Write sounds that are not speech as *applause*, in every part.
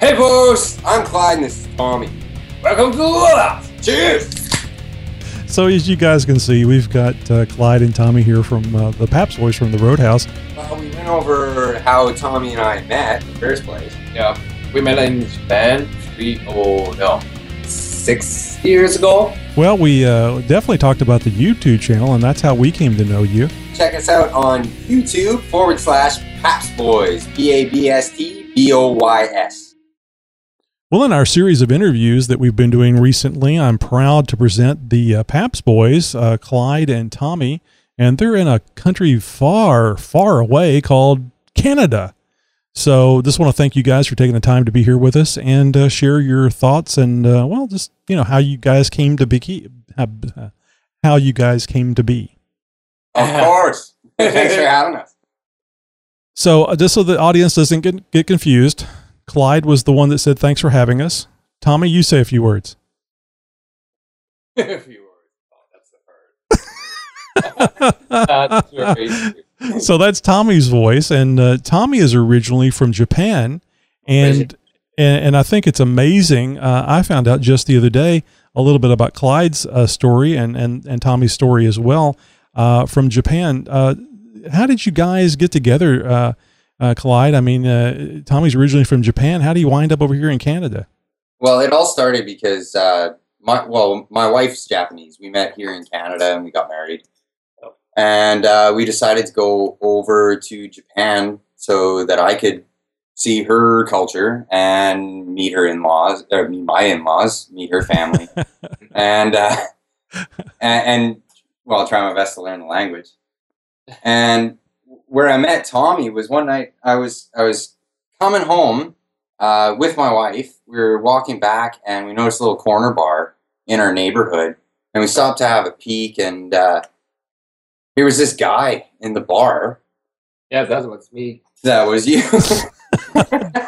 Hey folks, I'm Clyde and this is Tommy. Welcome to the Roadhouse. Cheers! So as you guys can see, we've got uh, Clyde and Tommy here from uh, the Pabst Boys from the Roadhouse. Well, we went over how Tommy and I met in the first place. Yeah, we met in Japan three oh no six years ago. Well, we uh, definitely talked about the YouTube channel, and that's how we came to know you. Check us out on YouTube forward slash Pabst Boys. P A B S T B O Y S. Well, in our series of interviews that we've been doing recently, I'm proud to present the uh, Pabst Boys, uh, Clyde and Tommy, and they're in a country far, far away called Canada. So, just want to thank you guys for taking the time to be here with us and uh, share your thoughts and, uh, well, just you know how you guys came to be, uh, how you guys came to be. Of course. *laughs* Thanks for having us. So, uh, just so the audience doesn't get get confused, Clyde was the one that said thanks for having us. Tommy, you say a few words. *laughs* A few words. Oh, that's the hard. *laughs* that's so that's Tommy's voice, and uh, Tommy is originally from Japan, and and, and I think it's amazing. Uh, I found out just the other day a little bit about Clyde's uh, story and and and Tommy's story as well uh, from Japan. Uh, how did you guys get together, uh, Clyde? I mean, uh, Tommy's originally from Japan. How do you wind up over here in Canada? Well, it all started because uh, my well, my wife's Japanese. We met here in Canada and we got married, and uh, we decided to go over to Japan so that I could see her culture and meet her in-laws, or meet my in-laws, meet her family, *laughs* and, uh, and and well, try my best to learn the language. And where I met Tommy was one night I was I was coming home uh, with my wife. We were walking back and we noticed a little corner bar in our neighborhood, and we stopped to have a peek. And uh, here was this guy in the bar. Yeah, that was me. That was you.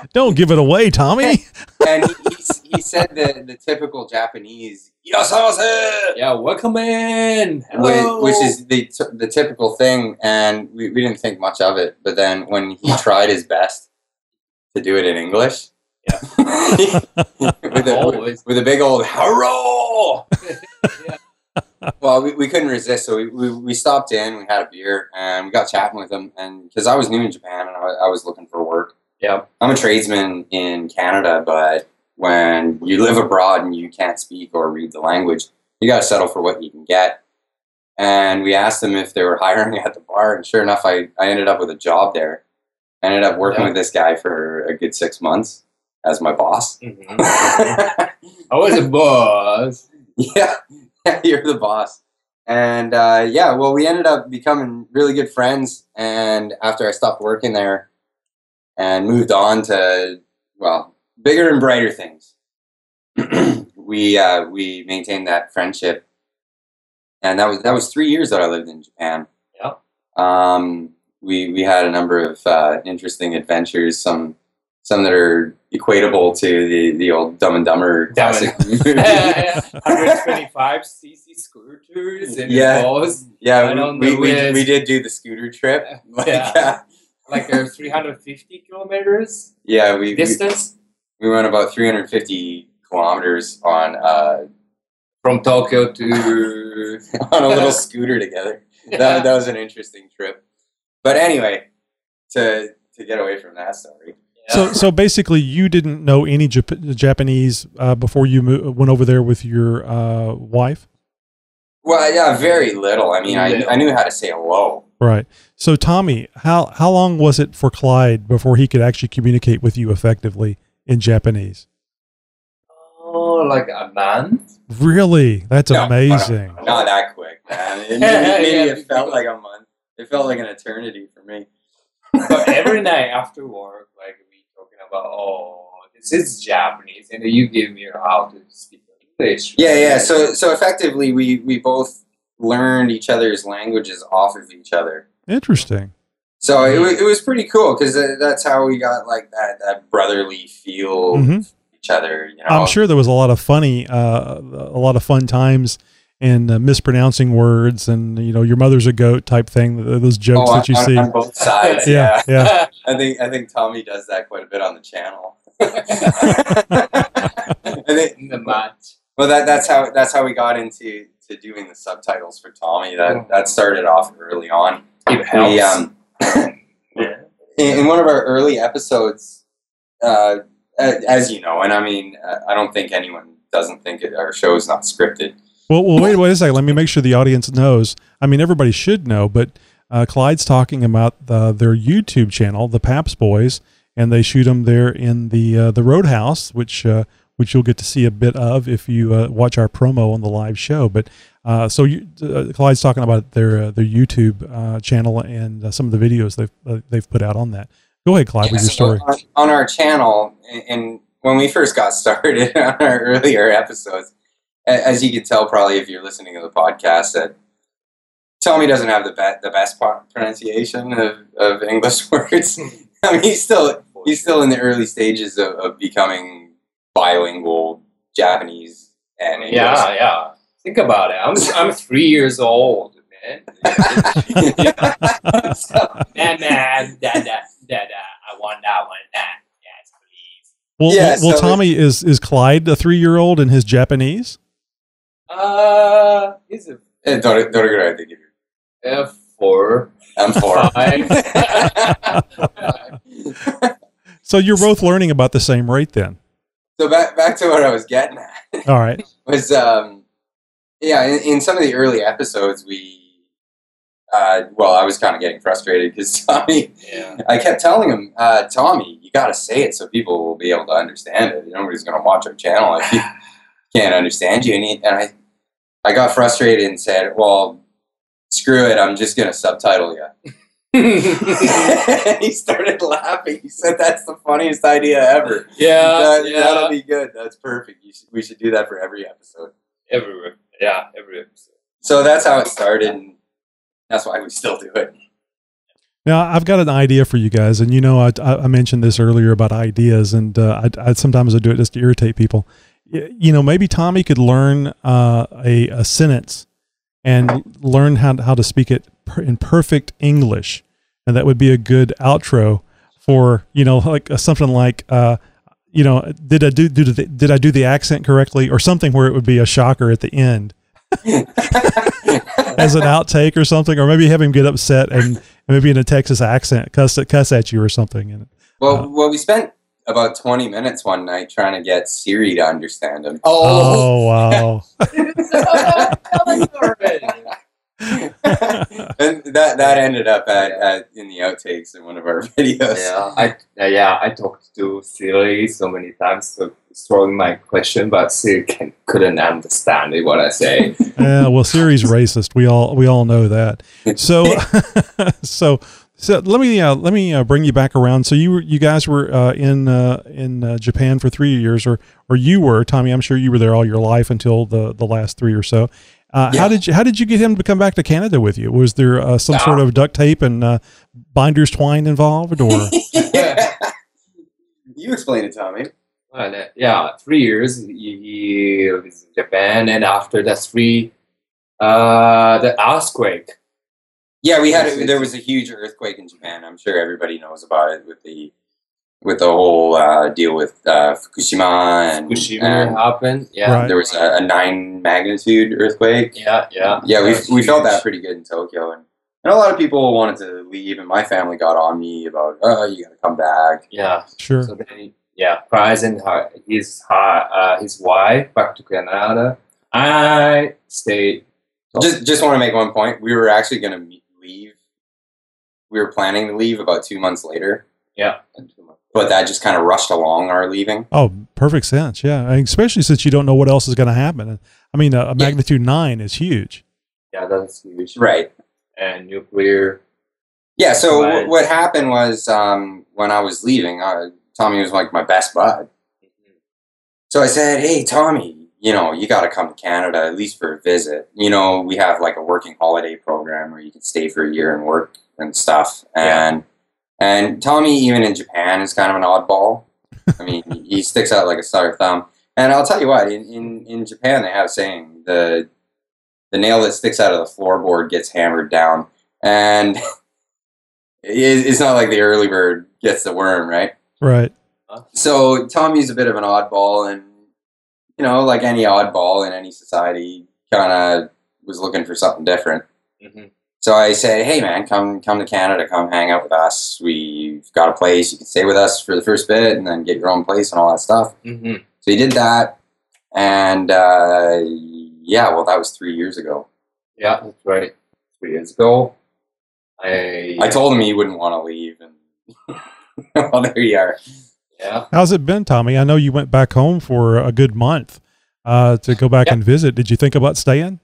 *laughs* Don't give it away, Tommy. *laughs* and he, he, said the, the typical Japanese "Irasshaimase," Yeah, welcome in. which, which is the t- the typical thing, and we, we didn't think much of it. But then when he *laughs* tried his best to do it in English, Yeah. *laughs* with, a, Always. with a big old "Hello," *laughs* yeah. well, we, we couldn't resist, so we, we, we stopped in, we had a beer, and we got chatting with him. And because I was new in Japan and I, I was looking for work, Yeah. I'm a tradesman in Canada, but when you live abroad and you can't speak or read the language, you got to settle for what you can get. And we asked them if they were *laughs* hiring at the bar, and sure enough, I, I ended up with a job there. I ended up working Yeah. with this guy for a good six months as my boss. Mhm. I was a boss. *laughs* yeah, yeah, *laughs* you're the boss. And uh, yeah, well, we ended up becoming really good friends. And after I stopped working there and moved on to, well, bigger and brighter things, *clears throat* we uh, we maintained that friendship. And that was that was three years that I lived in Japan. Yeah. Um, we we had a number of uh, interesting adventures. Some some that are equatable to the the old Dumb and Dumber Dumb classic *laughs* and- movie. *laughs* 125 cc scooters and Yeah. balls, Yeah, we, we, we, we did do the scooter trip. *laughs* Like, Yeah. uh, like uh, 350 kilometers yeah, we, we distance we went about 350 kilometers on uh, from Tokyo to. *laughs* on a little scooter together. That, that was an interesting trip. But anyway, to to get away from that story. So, so basically, you didn't know any Jap- Japanese uh, before you mo- went over there with your uh, wife, Well, yeah, very little. I mean, I, I knew how to say hello. right? So, Tommy, how how long was it for Clyde before he could actually communicate with you effectively in Japanese? Oh, like a month? Really, that's No, amazing. Not that quick, man. It, *laughs* maybe maybe yeah, it felt like a month. It felt like an eternity for me. But every night after work, like we talking about, oh, this is Japanese, and you give me how to speak English. Yeah, yeah. So so effectively, we we both learned each other's languages off of each other. Interesting. So it, wa- it was pretty cool because that's how we got like that that brotherly feel Mhm. each other. You know, I'm sure there was a lot of funny, uh, a lot of fun times and uh, mispronouncing words, and you know, your mother's a goat type thing. Those jokes Oh, that you on, see. on both sides. yeah, yeah. yeah. *laughs* I think I think Tommy does that quite a bit on the channel. *laughs* *laughs* and it, the match. well, that that's how that's how we got into to doing the subtitles for Tommy. That that started off early on. It helps. We, um, yeah. in, in one of our early episodes, uh, as you know, and I mean, uh, I don't think anyone doesn't think it, our show is not scripted. Well, well, wait, wait a second. Let me make sure the audience knows. I mean, everybody should know, but uh, Clyde's talking about the, their YouTube channel, the Pabst Boys, and they shoot them there in the uh, the Roadhouse, which uh, which you'll get to see a bit of if you uh, watch our promo on the live show. But uh, so you, uh, Clyde's talking about their uh, their YouTube uh, channel and uh, some of the videos they've uh, they've put out on that. Go ahead, Clyde, with your So story. on, on our channel, and- when we first got *laughs* started *laughs* on our earlier episodes, as you can tell, probably if you're listening to the podcast, that Tommy doesn't have the be- the best pro- pronunciation of, of English *laughs* words. I mean, he's still he's still in the early stages of, of becoming bilingual Japanese and English. Yeah, yeah. Think about it. I'm I'm three years old, man. *laughs* man, man, da, da, da, I want that one. That. Yes, please. Well, yeah, well, so Tommy is is Clyde a three year old in his Japanese? Uh, he's a. Uh, do do give you. Uh, four. I'm four. *laughs* *laughs* So you're both learning about the same rate then so back back to what I was getting at. *laughs* All right. *laughs* was um yeah in, in some of the early episodes we uh well i was kind of getting frustrated because *laughs* tommy yeah. i kept telling him uh tommy you got to say it so people will be able to understand it nobody's going to watch our channel if you can't understand you and, he, and i i got frustrated and said well screw it i'm just going to subtitle you *laughs* he started laughing he said that's the funniest idea ever yeah, That, yeah. that'll be good that's perfect you should, we should do that for every episode everywhere. Yeah, every episode. So that's how it started, and that's why we still do it. Now I've got an idea for you guys, and you know I, I I mentioned this earlier about ideas, and uh, I, I sometimes I do it just to irritate people. You know, maybe Tommy could learn uh, a a sentence and learn how how to speak it per, in perfect English, and that would be a good outro for you know like uh, something like. Uh, you know, did I do, do the, did I do the accent correctly, or something where it would be a shocker at the end *laughs* as an outtake or something, or maybe have him get upset and maybe in a Texas accent cuss cuss at you or something. And well, well, we spent about twenty minutes one night trying to get Siri to understand him. oh wow, *laughs* *laughs* *laughs* and that that ended up at, at in the outtakes in one of our *laughs* videos. yeah, I uh, yeah I talked to Siri so many times to throwing my question, but Siri can, couldn't understand what I say. *laughs* yeah. Well, Siri's racist. We all we all know that. So so. So let me uh, let me uh, bring you back around. So you were you guys were uh, in uh, in uh, Japan for three years, or or you were Tommy. I'm sure you were there all your life until the, the last three or so. Uh, How did you how did you get him to come back to Canada with you? Was there uh, some Ah. sort of duct tape and uh, binders twine involved, or *laughs* you explain it, Tommy. And, uh, yeah, three years he, he was in Japan, and after that three, uh, the earthquake. Yeah, we had there was a huge earthquake in Japan. I'm sure everybody knows about it with the with the whole uh, deal with uh, Fukushima and, Fukushima and happened. Yeah, Right. there was a, a nine magnitude earthquake. yeah, yeah. Yeah, we, That's we felt that pretty good in Tokyo, and, and a lot of people wanted to leave, and my family got on me about, oh, you got to come back. Yeah. sure? So then, yeah, Price and her, his her, uh, his wife back to Canada. I stayed. Just just want to make one point. We were actually going to leave. We were planning to leave about two months later, Yeah. But that just kind of rushed along our leaving. Oh, perfect sense. Yeah, and especially since you don't know what else is going to happen. I mean, a, a magnitude nine is huge. Yeah, that's huge. Right. And nuclear. Yeah. So Right. what happened was um, when I was leaving, uh, Tommy was like my best bud. So I said, "Hey, Tommy, you know, you got to come to Canada at least for a visit. You know, we have like a working holiday program where you can stay for a year and work and stuff. Yeah. And and Tommy, even in Japan, is kind of an oddball. I mean, he- he sticks out like a sore thumb. And I'll tell you what, in, in, in Japan, they have a saying the the nail that sticks out of the floorboard gets hammered down, and *laughs* it's not like the early bird gets the worm, right? Right. So Tommy's a bit of an oddball, and you know, like any oddball in any society, kind of was looking for something different. Mhm. So I say, hey man, come come to Canada, come hang out with us. We've got a place. You can stay with us for the first bit, and then get your own place and all that stuff. Mhm. So he did that, and uh, yeah, well, that was three years ago. Yeah, that's right. Three years ago, I I told him he wouldn't want to leave, and *laughs* well, there you are. yeah. How's it been, Tommy? I know you went back home for a good month uh, to go back Yeah. and visit. Did you think about staying?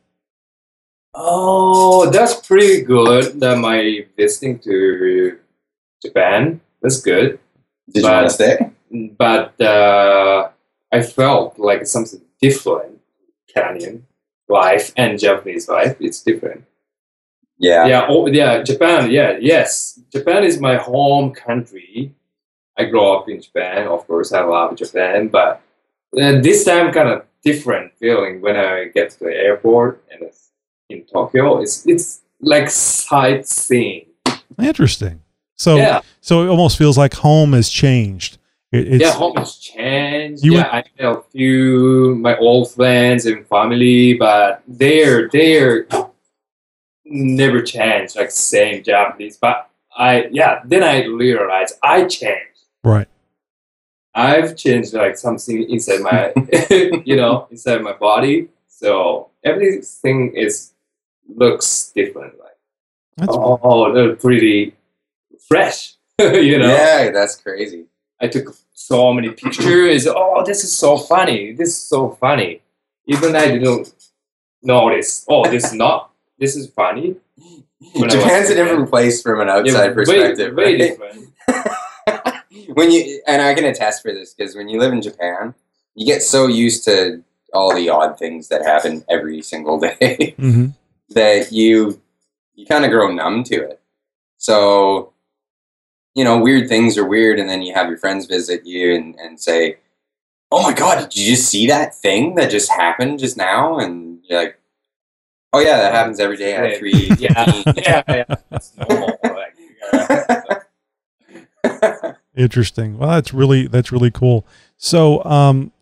Oh, that's pretty good. That my visiting to Japan was good, Did you want But- to stay? but uh, I felt like something different. Canadian life and Japanese life, it's different. Yeah. yeah oh yeah japan yeah yes japan is my home country i grew up in japan of course i love japan but uh, this time kind of different feeling when i get to the airport and it's in tokyo it's it's like sightseeing Interesting. So, yeah so it almost feels like home has changed. It, it's, yeah home has changed yeah i met a few my old friends and family but they're they're never changed like same japanese but i yeah then i realized i changed right. I've changed like something inside my, *laughs* you know, inside my body. So everything is looks different. Like That's oh, they're pretty fresh. *laughs* you know, Yeah, that's crazy. I took so many pictures. Oh, this is so funny. This is so funny. Even I didn't notice. Oh, this is not. This is funny. When Japan's a different place from an outside Yeah, perspective. way right? different. *laughs* when you and I can attest for this because when you live in Japan, you get so used to all the odd things that happen every single *laughs* day hmm that you you kind of grow numb to it. So, you know, weird things are weird, and then you have your friends visit you and, and say, "Oh my god, did you just see that thing that just happened just now?" And you're like, "Oh yeah, that happens every day at three *laughs* Yeah, *laughs* yeah, yeah. That's normal. Like. *laughs* Interesting. Well, that's really that's really cool. So, um,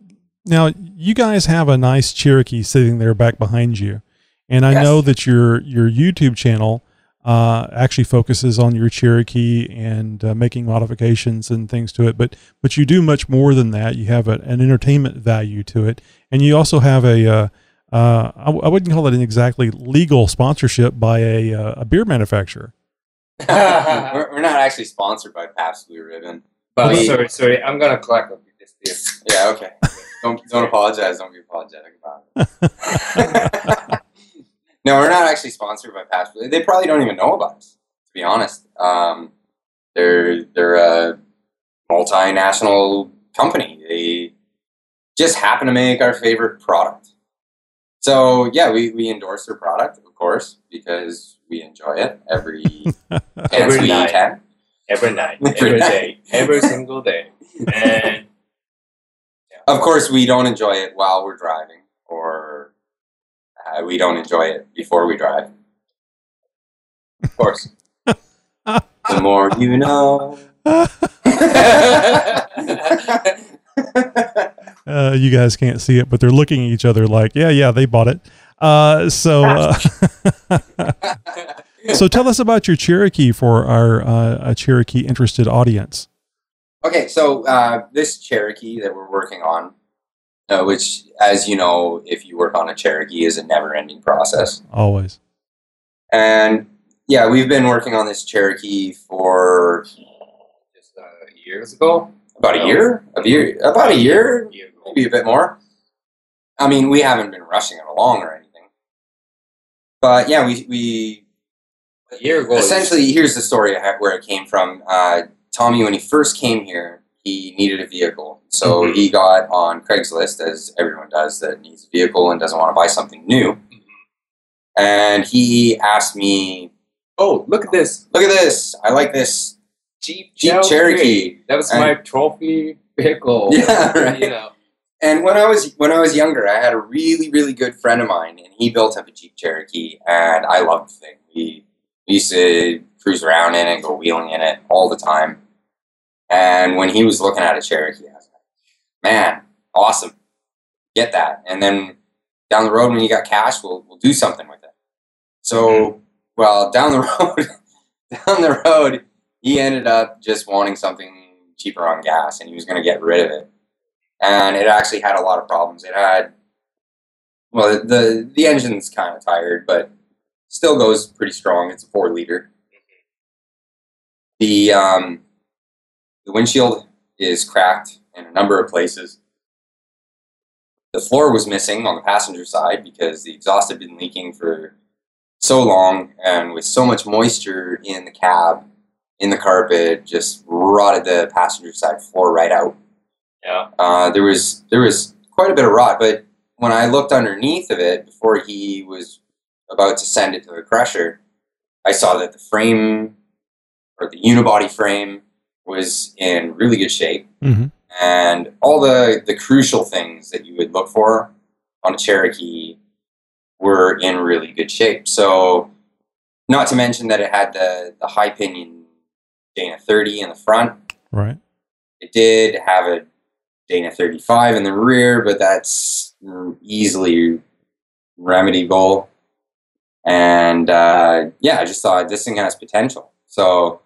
now you guys have a nice Cherokee sitting there back behind you, and I Yes. know that your your YouTube channel uh, actually focuses on your Cherokee and uh, making modifications and things to it. But but you do much more than that. You have a, an entertainment value to it, and you also have a. Uh, uh, I, w- I wouldn't call it an exactly legal sponsorship by a, uh, a beer manufacturer. *laughs* we're, we're not actually sponsored by Pabst Blue Ribbon. But We- sorry, sorry. I'm gonna collect up this beer. Yeah, okay. Don't don't apologize. Don't be apologetic about it. *laughs* no, we're not actually sponsored by Pabst. They probably don't even know about us. To be honest, um, they're they're a multinational company. They just happen to make our favorite product. So yeah, we, we endorse their product, of course, because we enjoy it every *laughs* Every we night. can. Every night, Every every night. day, every single day. *laughs* And Of course, we don't enjoy it while we're driving, or uh, we don't enjoy it before we drive. Of course. *laughs* the more you know. *laughs* Uh, you guys can't see it, but they're looking at each other like, yeah, yeah, they bought it. Uh, so, uh, *laughs* so tell us about your Cherokee for our uh, a Cherokee interested audience. okay, so uh, this Cherokee that we're working on, uh, which, as you know, if you work on a Cherokee, is a never-ending process. Always. And yeah, we've been working on this Cherokee for just uh, years ago, about a year, a year, about a year, year maybe a bit more. I mean, we haven't been rushing it along or anything, but yeah, we we A year ago, essentially here's the story I where it came from. Uh, Tommy, when he first came here, he needed a vehicle, so Mhm. he got on Craigslist, as everyone does that needs a vehicle and doesn't want to buy something new. And he asked me, Oh, look at this "Look at this! I like this Jeep Jeep Cherokee." That was And- my trophy vehicle. *laughs* Yeah, *laughs* right. You know. And when I was when I was younger, I had a really really good friend of mine, and he built up a Jeep Cherokee, and I loved the thing. We, we used to cruise around in it, go wheeling in it all the time. And when he was looking at a Cherokee, I was like, man, awesome. Get that. And then down the road, when you got cash, we'll, we'll do something with it. So, well, down the *laughs* road, down the road, he ended up just wanting something cheaper on gas and he was going to get rid of it. And it actually had a lot of problems. It had, well, the, the engine's kind of tired, but still goes pretty strong. It's a four liter. The, um, the windshield is cracked in a number of places. The floor was missing on the passenger side because the exhaust had been leaking for so long and with so much moisture in the cab, in the carpet, just rotted the passenger side floor right out. Yeah. Uh, there was there was quite a bit of rot, but when I looked underneath of it before he was about to send it to the crusher, I saw that the frame or the unibody frame was in really good shape, hmm and all the the crucial things that you would look for on a Cherokee were in really good shape. So, not to mention that it had the the high pinion Dana 30 in the front. Right. It did have a Dana 35 in the rear, but that's easily remedyable. And uh, yeah, I just thought this thing has potential. So,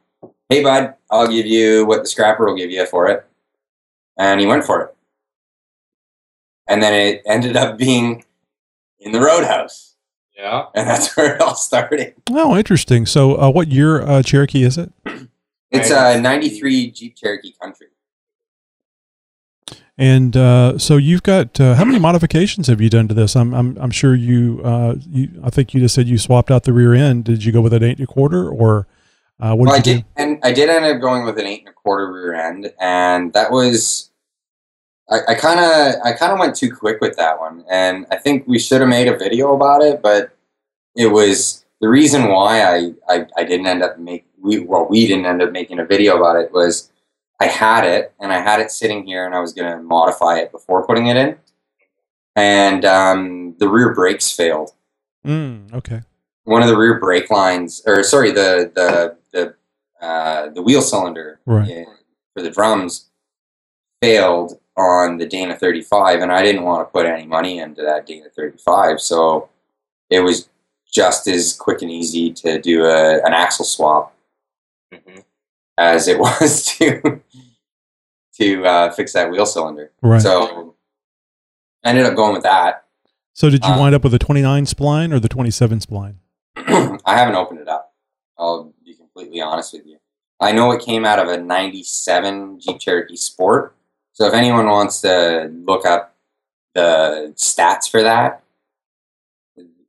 hey, bud, I'll give you what the scrapper will give you for it. And he went for it. And then it ended up being in the Roadhouse. Yeah. And that's *laughs* where it all started. Oh, interesting. So, uh, what year uh, Cherokee is it? *clears throat* It's a 93 Jeep Cherokee Country. And uh, so you've got uh, how many modifications have you done to this? I'm I'm, I'm sure you, uh, you. I think you just said you swapped out the rear end. Did you go with an eight and a quarter, or uh, what well, I did you did, and I did end up going with an eight and a quarter rear end, and that was, I kind of, I kind of went too quick with that one, and I think we should have made a video about it, but it was the reason why I, I, I didn't end up make we well we didn't end up making a video about it was I had it and I had it sitting here and I was going to modify it before putting it in, and um, the rear brakes failed? Mm, okay. one of the rear brake lines, or sorry, the the the uh, the wheel cylinder Right. in- for the drums failed on the Dana 35, and I didn't want to put any money into that Dana 35, so it was just as quick and easy to do a, an axle swap hmm as it *laughs* was to to uh, fix that wheel cylinder. Right. So I ended up going with that. So did you uh, wind up with a 29 spline or the 27 spline? *clears throat* I haven't opened it up. I'll be completely honest with you. I know it came out of a 97 Jeep Cherokee Sport. So if anyone wants to look up the stats for that,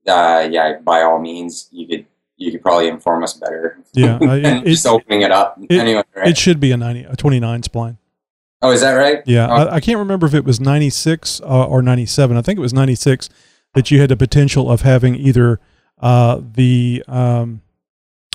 uh, yeah, by all means, you could you could probably inform us better. Yeah, than *laughs* it- just opening it up. it- anyway, right? It should be a 90, a 29 spline. oh, is that right? Yeah, Oh. I, I can't remember if it was 96 uh, or 97. I think it was 96 that you had the potential of having either uh, the um,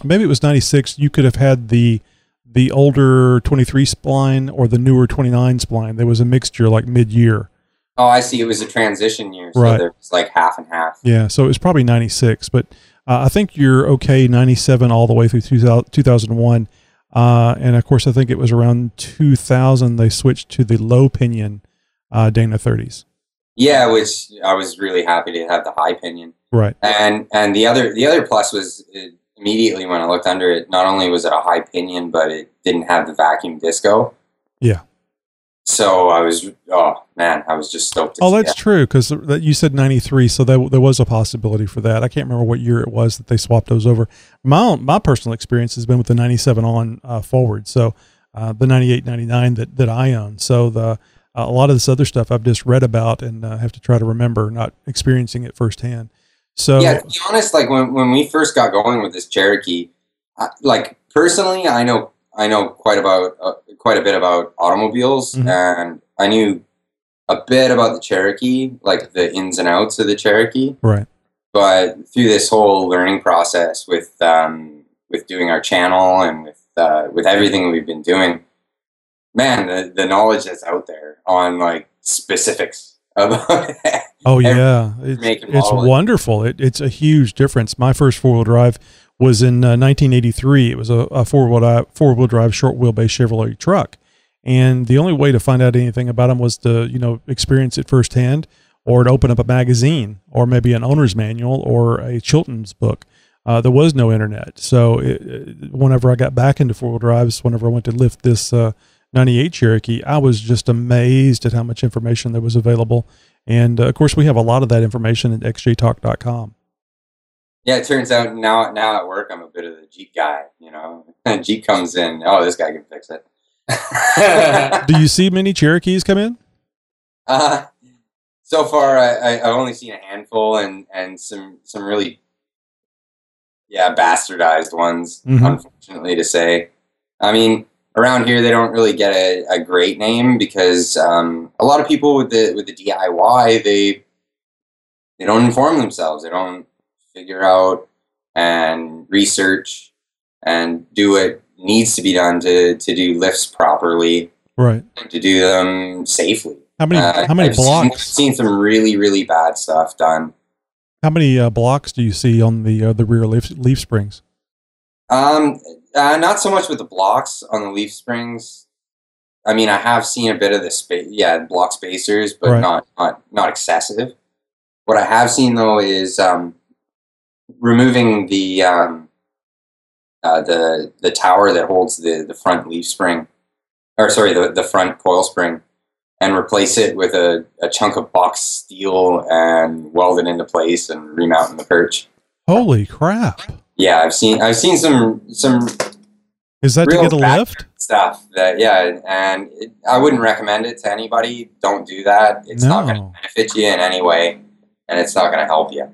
maybe it was 96. You could have had the the older 23 spline or the newer 29 spline. There was a mixture like mid year. Oh, I see. It was a transition year, so Right. there was like half and half. Yeah, so it was probably 96, but uh, I think you're okay 97 all the way through 2000, 2001. Uh, and of course, I think it was around 2000 they switched to the low pinion uh, Dana 30s. Yeah, which I was really happy to have the high pinion. Right. And and the other the other plus was it, immediately when I looked under it, not only was it a high pinion, but it didn't have the vacuum disco. Yeah. So I was oh man, I was just stoked. To Oh, that's that. true because that you said 93, so that, there was a possibility for that. I can't remember what year it was that they swapped those over. My own, my personal experience has been with the 97 on uh, forward, so uh, the 98, 99 that, that I own. So the uh, a lot of this other stuff I've just read about and uh, have to try to remember, not experiencing it firsthand. So yeah, to be honest, like when, when we first got going with this Cherokee, I, like personally, I know I know quite about uh, quite a bit about automobiles, Mhm. and I knew a bit about the Cherokee, like the ins and outs of the Cherokee. right, But through this whole learning process with um, with doing our channel and with uh, with everything we've been doing, man, the, the knowledge that's out there on like specifics. *laughs* Oh yeah, it's, it's wonderful. It, it's a huge difference. My first four wheel drive was in uh, 1983. It was a, a four wheel drive, four wheel drive short wheelbase Chevrolet truck, and the only way to find out anything about them was to you know experience it firsthand, or to open up a magazine, or maybe an owner's manual, or a Chilton's book. Uh, there was no internet, so it, it- whenever I got back into four wheel drives, whenever I went to lift this uh, '98 Cherokee, I was just amazed at how much information there was available. And uh, of course, we have a lot of that information at xjtalk.com. Yeah, it turns out now now at work I'm a bit of the Jeep guy. You know, *laughs* Jeep comes in. Oh, this guy can fix it. Do you *laughs* see many Cherokees come in? Uh, so far, I, I, I've only seen a handful and, and some some really, yeah, bastardized ones. Mhm. Unfortunately, to say. I mean, around here they don't really get a, a great name because um, a lot of people with the with the DIY they they don't inform themselves. They don't figure out and research and do what needs to be done to to do lifts properly Right. and to do them safely. How many? Uh, how many I've Seen, blocks? seen some really, really bad stuff done. How many uh, blocks do you see on the uh, the rear leaf, leaf springs? Um, uh, not so much with the blocks on the leaf springs. I mean, I have seen a bit of the space, yeah, block spacers, but Right. not not not excessive. What I have seen though is um, removing the um, uh, the the tower that holds the the front leaf spring, or sorry, the the front coil spring, and replace it with a, a chunk of box steel and weld it into place and remount in the perch. Holy crap! Yeah, I've seen I've seen some some Is that Real to get a bad- lift? stuff that yeah, and it, I wouldn't recommend it to anybody. Don't do that. It's not going to benefit you in any way, and it's not going to help you.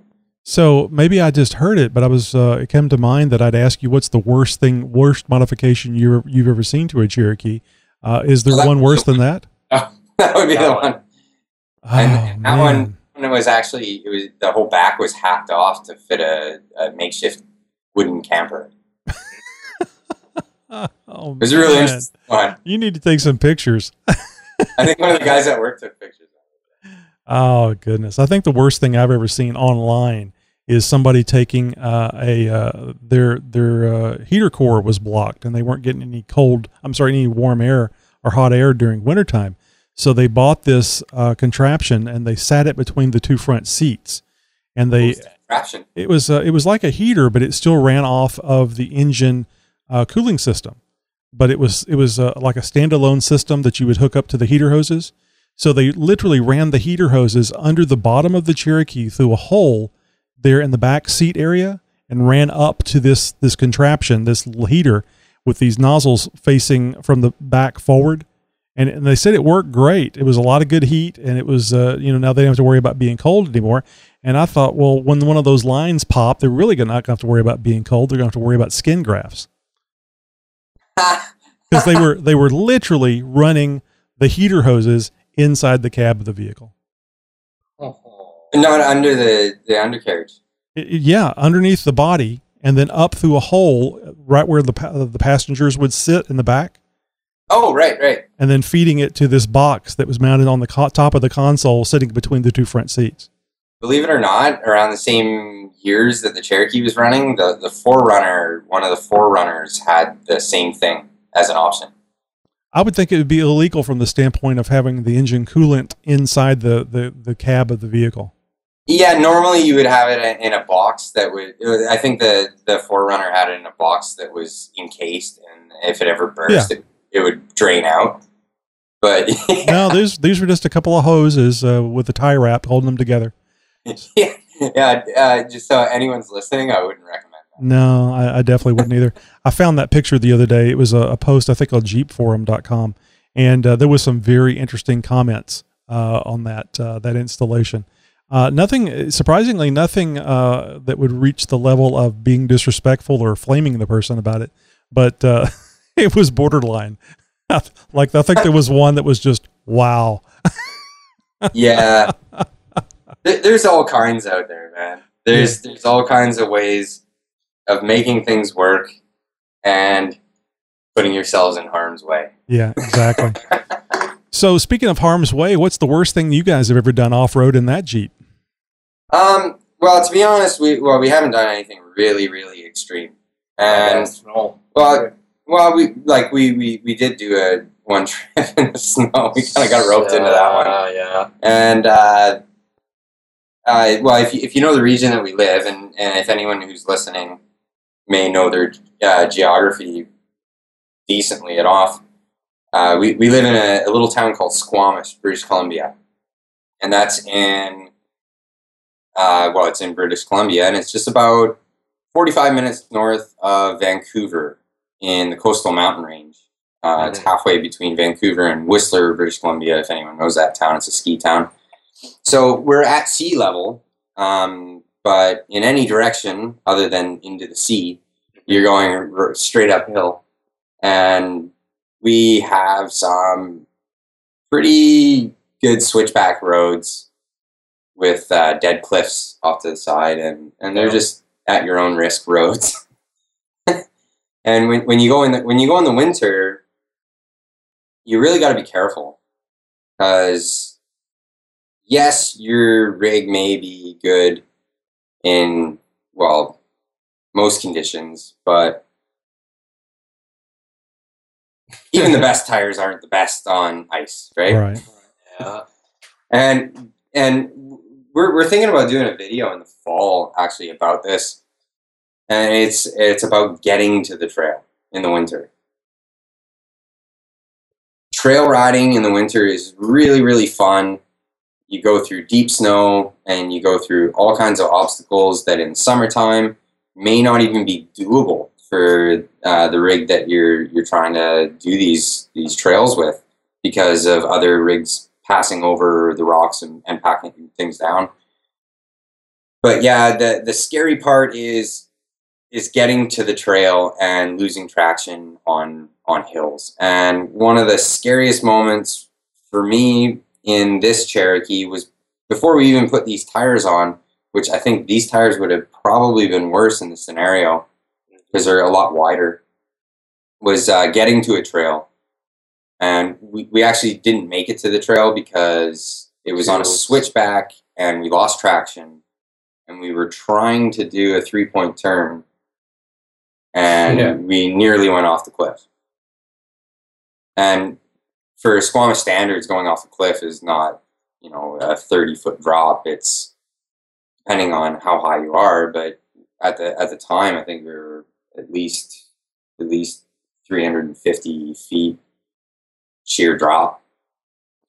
So maybe I just heard it, but I was uh, it came to mind that I'd ask you what's the worst thing, worst modification you you've ever seen to a Cherokee? Uh, is there Well, one worse than that? *laughs* that would be That the one. one. Oh, And that man. one- it was actually it was the whole back was hacked off to fit a, a makeshift wooden camper. *laughs* Oh, a really man. interesting one. You need to take some pictures. *laughs* I think one of the guys at work took pictures. of it. Oh goodness! I think the worst thing I've ever seen online is somebody taking uh, a uh, their their uh, heater core was blocked and they weren't getting any cold. I'm sorry, any warm air or hot air during wintertime. So they bought this uh, contraption and they sat it between the two front seats, and they Contraption. it was uh, it was like a heater, but it still ran off of the engine uh, cooling system. But it was it was uh, like a standalone system that you would hook up to the heater hoses. So they literally ran the heater hoses under the bottom of the Cherokee through a hole there in the back seat area and ran up to this this contraption, this heater with these nozzles facing from the back forward. And, and they said it worked great. It was a lot of good heat, and it was uh, you know now they don't have to worry about being cold anymore. And I thought, well, when one of those lines pop, they're really not going to have to worry about being cold. They're going to have to worry about skin grafts because they were they were literally running the heater hoses inside the cab of the vehicle. Not under the the undercarriage. Yeah, underneath the body, and then up through a hole uh, right where the pa- uh, the passengers would sit in the back, Oh, right, right. and then feeding it to this box that was mounted on the co- top of the console, sitting between the two front seats. Believe it or not, around the same years that the Cherokee was running, the the 4Runner, one of the 4Runners, had the same thing as an option. I would think it would be illegal from the standpoint of having the engine coolant inside the, the, the cab of the vehicle. Yeah, normally you would have it in a box that would. I think the the 4Runner had it in a box that was encased, and if it ever burst, it, it would drain out. But no, *laughs* these these were just a couple of hoses uh, with a tie wrap holding them together. *laughs* yeah, yeah. Uh, just so anyone's listening, I wouldn't recommend that. No, I, I definitely wouldn't either. I found that picture the other day. It was a, a post, I think, on jeepforum.com. And uh, there was some very interesting comments uh, on that uh, that installation. Uh, nothing, surprisingly, nothing uh, that would reach the level of being disrespectful or flaming the person about it. But uh, *laughs* it was borderline. *laughs* like, I think there was one that was just, wow. Yeah, there's all kinds out there, man. There's there's all kinds of ways of making things work and putting yourselves in harm's way. Yeah, exactly. *laughs* so, speaking of harm's way, what's the worst thing you guys have ever done off road in that Jeep? Um, well, to be honest, we well we haven't done anything really really extreme, and no. well, well we like we we, we did do a one trip *laughs* in the snow. We kind of got roped into that one. Uh, yeah. And uh, uh, well, if you, if you know the region that we live, and, and if anyone who's listening may know their uh, geography decently at off, uh, we, we live in a, a little town called Squamish, British Columbia. And that's in, uh, well, it's in British Columbia, and it's just about 45 minutes north of Vancouver in the coastal mountain range. Uh, It's Mhm. halfway between Vancouver and Whistler, British Columbia, if anyone knows that town. It's a ski town. So we're at sea level, um, but in any direction other than into the sea, you're going r- straight uphill. And we have some pretty good switchback roads with uh, dead cliffs off to the side, and, and they're just at your own risk roads. *laughs* and when, when you go in the, when you go in the winter, you really got to be careful because yes, your rig may be good in well most conditions, but even the *laughs* best tires aren't the best on ice, right? Right. Yeah. And and we're we're thinking about doing a video in the fall actually about this, and it's it's about getting to the trail in the winter. Trail riding in the winter is really really fun. You go through deep snow and you go through all kinds of obstacles that in summertime may not even be doable for uh, the rig that you're you're trying to do these these trails with because of other rigs passing over the rocks and, and packing things down. But yeah, the the scary part is is getting to the trail and losing traction on on hills. And one of the scariest moments for me in this Cherokee was before we even put these tires on, which I think these tires would have probably been worse in the scenario because they're a lot wider. Was uh, getting to a trail and we, we actually didn't make it to the trail because it was on a switchback and we lost traction and we were trying to do a three point turn and Yeah. we nearly went off the cliff and for squamish standards going off a cliff is not you know a 30 foot drop it's depending on how high you are but at the at the time i think we were at least at least 350 feet sheer drop.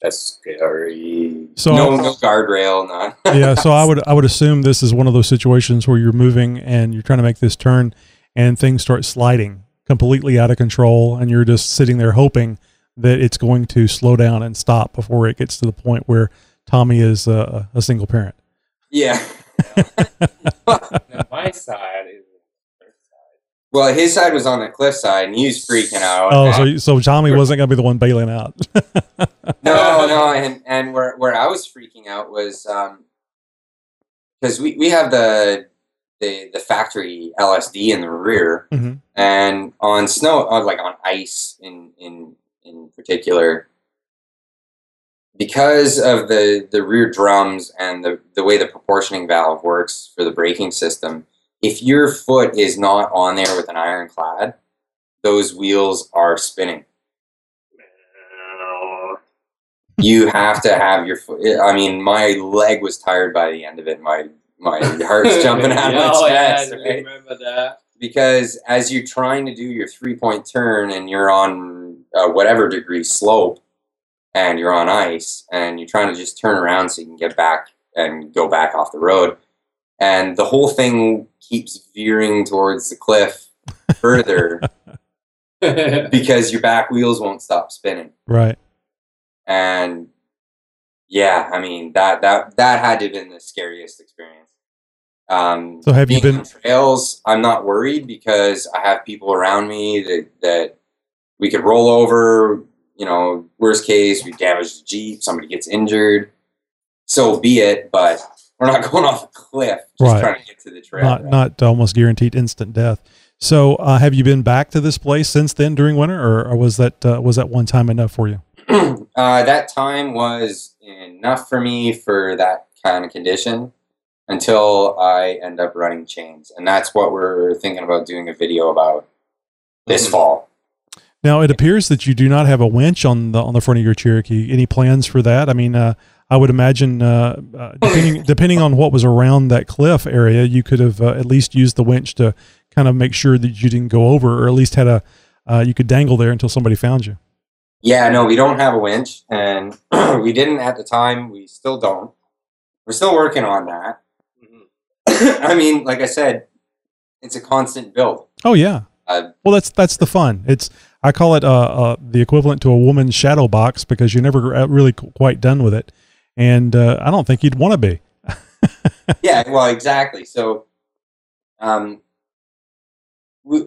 That's scary. So no, no guardrail, none. *laughs* yeah, so I *laughs* would I would assume this is one of those situations where you're moving and you're trying to make this turn and things start sliding completely out of control and you're just sitting there hoping that it's going to slow down and stop before it gets to the point where Tommy is uh, a single parent. yeah. Now, *laughs* my side is the side. Well, his side was on the cliff side, and he was freaking out. Oh, so so Tommy wasn't going to be the one bailing out. *laughs* no, *laughs* no, and and where where I was freaking out was because we we have the the the factory LSD in the rear, Mhm. and on snow, uh, like on ice in in in particular, because of the the rear drums and the the way the proportioning valve works for the braking system. If your foot is not on there with an ironclad, those wheels are spinning *laughs* you have to have your foot. I mean, my leg was tired by the end of it. My my heart's *laughs* jumping out of Yeah, my oh, yeah, chest, right? remember that. Because as you're trying to do your three point turn and you're on uh, whatever degree slope and you're on ice and you're trying to just turn around so you can get back and go back off the road, and the whole thing keeps veering towards the cliff further *laughs* because your back wheels won't stop spinning. right. and yeah, I mean that that that had to have been the scariest experience. Um, So have you been- on trails? I'm not worried because I have people around me that that we could roll over. You know, worst case, we damage the jeep, somebody gets injured. So be it, but we're not *laughs* going off a cliff just Right. trying to get to the trail. Not not almost guaranteed instant death. So uh, have you been back to this place since then during winter, or, or was that uh, was that one time enough for you? *clears throat* uh, that time was enough for me for that kind of condition until I end up running chains, and that's what we're thinking about doing a video about this Mhm. fall. Now it appears that you do not have a winch on the on the front of your Cherokee. Any plans for that? I mean, uh, I would imagine uh, uh, depending depending on what was around that cliff area, you could have uh, at least used the winch to kind of make sure that you didn't go over, or at least had a uh, you could dangle there until somebody found you. Yeah, no, we don't have a winch, and *clears throat* we didn't at the time. We still don't. We're still working on that. Mhm. *clears throat* I mean, like I said, it's a constant build. Oh yeah. Uh, well, that's that's the fun. It's I call it uh, uh, the equivalent to a woman's shadow box because you're never uh, really quite done with it, and uh, I don't think you'd want to be. *laughs* yeah, well, exactly. So, um, we,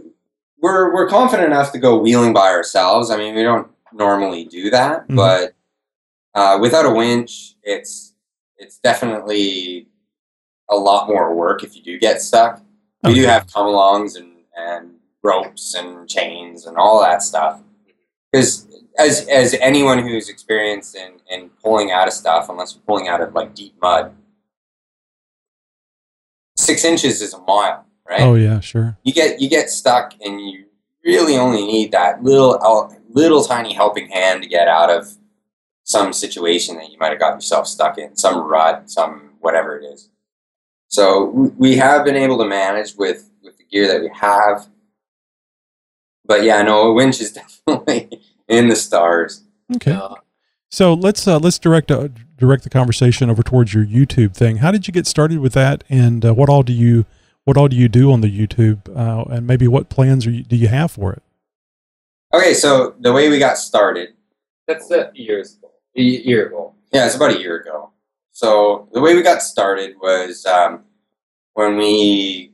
we're we're confident enough to go wheeling by ourselves. I mean, we don't normally do that, Mhm. but uh, without a winch, it's it's definitely a lot more work if you do get stuck. We do have come alongs and and ropes and chains and all that stuff. Because as as anyone who's experienced in in pulling out of stuff, unless you're pulling out of like deep mud, six inches is a mile, right? Oh yeah, sure. You get you get stuck, and you really only need that little uh, little tiny helping hand to get out of some situation that you might have got yourself stuck in, some rut, some whatever it is. So we- we have been able to manage with with the gear that we have. But yeah, no, a winch is *laughs* definitely in the stars. Okay. Yeah. So let's uh, let's direct uh, direct the conversation over towards your YouTube thing. How did you get started with that, and uh, what all do you what all do you do on the YouTube, uh, and maybe what plans are you, do you have for it? Okay, so the way we got started, That's a years ago. A year ago. yeah, it's about a year ago. So the way we got started was um, when we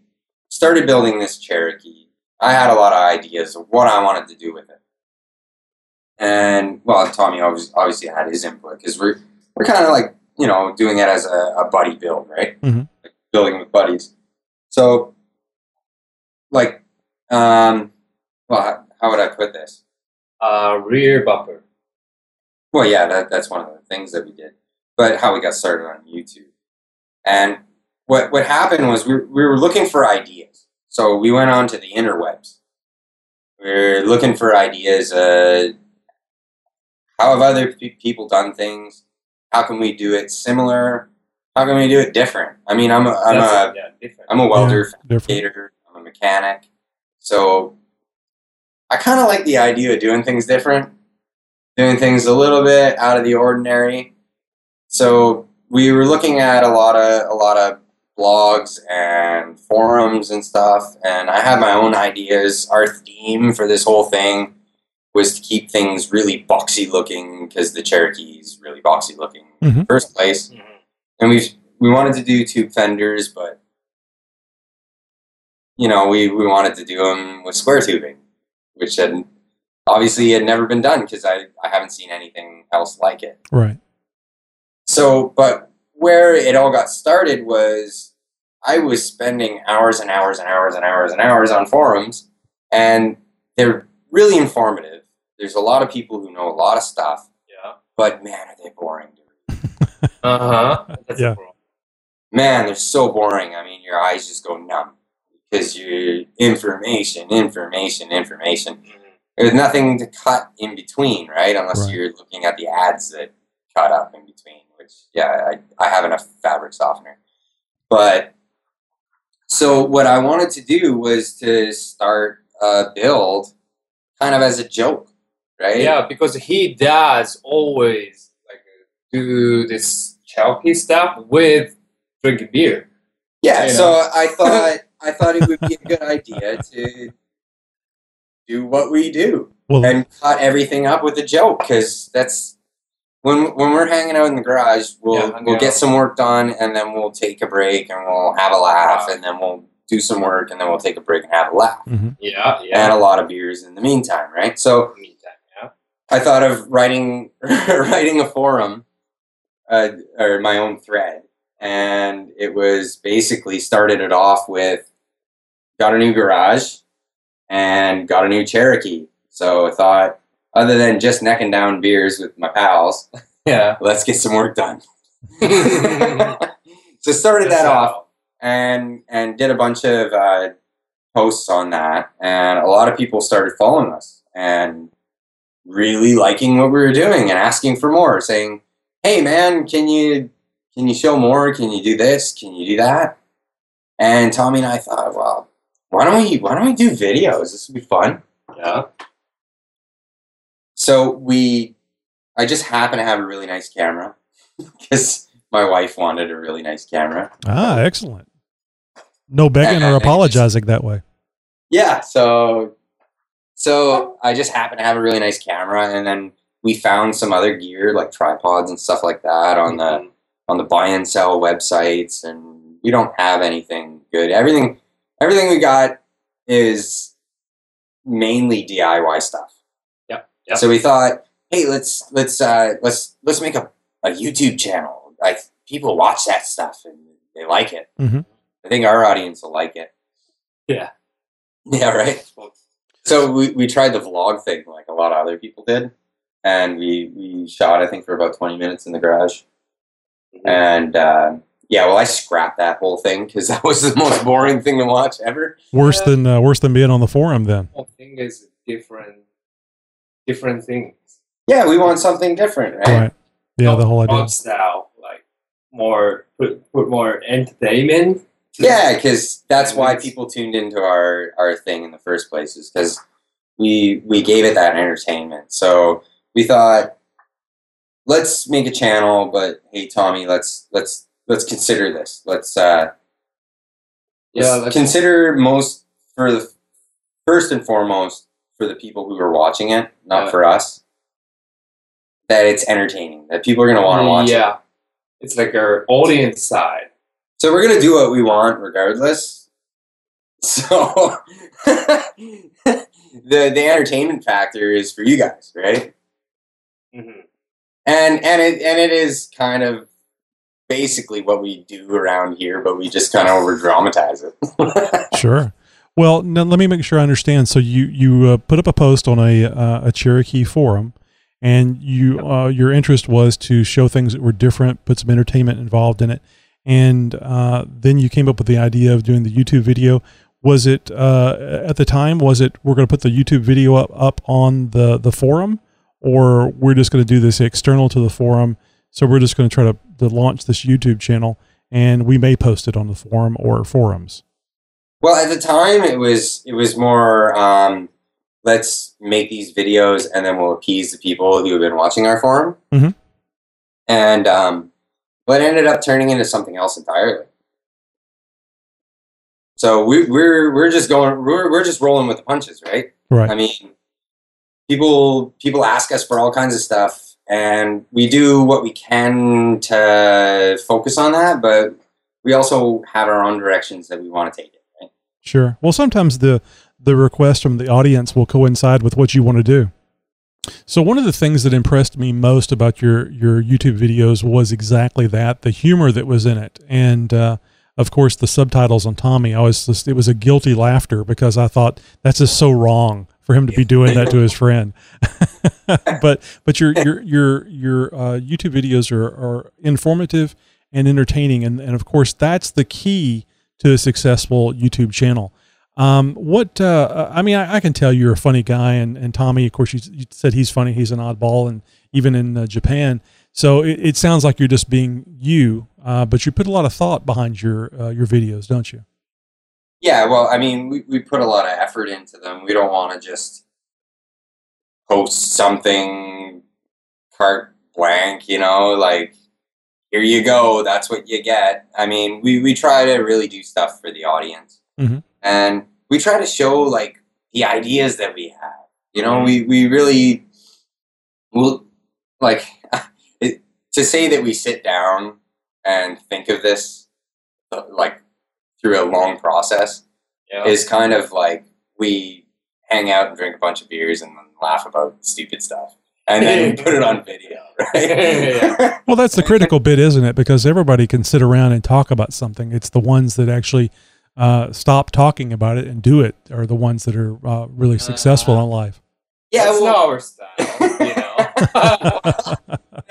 started building this Cherokee. I had a lot of ideas of what I wanted to do with it, and well, Tommy obviously, obviously had his input because we're we're kind of like you know doing it as a, a buddy build, right? Mhm. Like building with buddies. So, like, um, well, how, how would I put this? Uh, rear bumper. Well, yeah, that, that's one of the things that we did. But how we got started on YouTube. And what what happened was we, we were looking for ideas. So we went on to the interwebs. We are looking for ideas. Uh, how have other pe- people done things? How can we do it similar? How can we do it different? I mean, I'm a, I'm That's a yeah, different. I'm a welder, Yeah, fabricator, I'm a mechanic. So I kind of like the idea of doing things different, doing things a little bit out of the ordinary. So we were looking at a lot of a lot of blogs and forums and stuff, and I had my own ideas. Our theme for this whole thing was to keep things really boxy looking because the Cherokee is really boxy looking in the Mhm. first place Mhm. and we we wanted to do tube fenders, but you know we we wanted to do them with square tubing, which had obviously had never been done because I I haven't seen anything else like it. Right. So, but where it all got started was I was spending hours and hours and hours and hours and hours on forums, and they're really informative. There's a lot of people who know a lot of stuff, Yeah. but man, are they boring to read. Uh huh. Yeah. a problem. man, they're so boring. I mean, your eyes just go numb because you information, information, information. Mhm. There's nothing to cut in between, right? Unless Right. you're looking at the ads that cut up in between. Which, yeah, I, I have enough fabric softener. But so what I wanted to do was to start a build, kind of as a joke, right? Yeah, because he does always like do this chalky stuff with drinking beer. Yeah, you so I *laughs* thought I thought it would be a good idea to do what we do Well, and cut everything up with a joke because that's when when we're hanging out in the garage, we'll Yeah, we'll out. get some work done and then we'll take a break and we'll have a laugh Wow. and then we'll do some work and then we'll take a break and have a laugh mhm. Yeah, and yeah. a lot of beers in the meantime, right? So Meantime, yeah. I thought of writing *laughs* writing a forum uh, or my own thread, and it was basically started it off with got a new garage and got a new Cherokee. So I thought, other than just necking down beers with my pals, *laughs* Yeah. *laughs* let's get some work done. *laughs* so started that off and and did a bunch of uh, posts on that, and a lot of people started following us and really liking what we were doing and asking for more, saying, "Hey, man, can you can you show more? Can you do this? Can you do that?" And Tommy and I thought, well, why don't we why don't we do videos? This would be fun. Yeah. So we, I just happen to have a really nice camera *laughs* because my wife wanted a really nice camera. Ah, excellent. No begging or and *laughs* just- apologizing that way. Yeah, so so I just happen to have a really nice camera, and then we found some other gear like tripods and stuff like that on the on the buy and sell websites, and we don't have anything good. Everything everything we got is mainly DIY stuff. Yep, yep. So we thought, hey, let's let's uh, let's let's make a, a YouTube channel. Like people watch that stuff and they like it. Mhm. I think our audience will like it. Yeah. Yeah, right. So we, we tried the vlog thing like a lot of other people did. And we, we shot, I think, for about 20 minutes in the garage. Mhm. And uh, yeah, well, I scrapped that whole thing because *laughs* that was the most boring thing to watch ever. Worse Yeah. than uh, worse than being on the forum. Then whole thing is different, different things. Yeah, we want something different, right? right? Yeah, the whole idea. Vlog style, like more put put more entertainment. Yeah, because that's why people tuned into our, our thing in the first place, is because we we gave it that entertainment. So we thought, let's make a channel, but hey, Tommy, let's let's let's consider this. Let's uh, Yeah, let's let's- consider most for the first and foremost for the people who are watching it, not Yeah. for us. That it's entertaining. That people are gonna want to watch it. Yeah, it's like our audience side. So we're gonna do what we want regardless. *laughs* So *laughs* the the entertainment factor is for you guys, right? Mm-hmm. And and it and it is kind of basically what we do around here, but we just kind of over dramatize it. *laughs* Sure. Well, now let me make sure I understand. So you you uh, put up a post on a uh, a Cherokee forum, and you uh, your interest was to show things that were different, put some entertainment involved in it, and uh, then you came up with the idea of doing the YouTube video. Was it uh, at the time? Was it we're going to put the YouTube video up up on the the forum, or we're just going to do this external to the forum? So we're just going to try to, to launch this YouTube channel, and we may post it on the forum or forums. Well, at the time, it was it was more um, let's make these videos and then we'll appease the people who have been watching our forum. Mhm. And um, but it ended up turning into something else entirely. So we, we're we're just going we're we're just rolling with the punches, right? Right. I mean, people people ask us for all kinds of stuff, and we do what we can to focus on that, but we also have our own directions that we want to take it. Sure. Well, sometimes the the request from the audience will coincide with what you want to do. So one of the things that impressed me most about your your YouTube videos was exactly that the humor that was in it, and uh, of course the subtitles on Tommy. I was just, it was a guilty laughter because I thought that's just so wrong for him to be doing that to his friend. *laughs* but but your your your your uh, YouTube videos are, are informative and entertaining, and and of course that's the key to a successful YouTube channel. Um, what uh, I mean, I, I can tell you're a funny guy, and, and Tommy, of course, you, you said he's funny. He's an oddball, and even in uh, Japan. So it, it sounds like you're just being you, uh, but you put a lot of thought behind your uh, your videos, don't you? Yeah, well, I mean, we, we put a lot of effort into them. We don't want to just post something carte blank, you know, like here you go, that's what you get. I mean, we, we try to really do stuff for the audience. Mhm. And we try to show like the ideas that we have. You know, we, we really will like *laughs* it, to say that we sit down and think of this like through a long process Yeah. is kind of like we hang out and drink a bunch of beers and then laugh about stupid stuff. And then put it on *laughs* video, right? Well, that's the critical bit, isn't it? Because everybody can sit around and talk about something. It's the ones that actually uh, stop talking about it and do it are the ones that are uh, really successful in life. yeah, That's well, not our style, you know.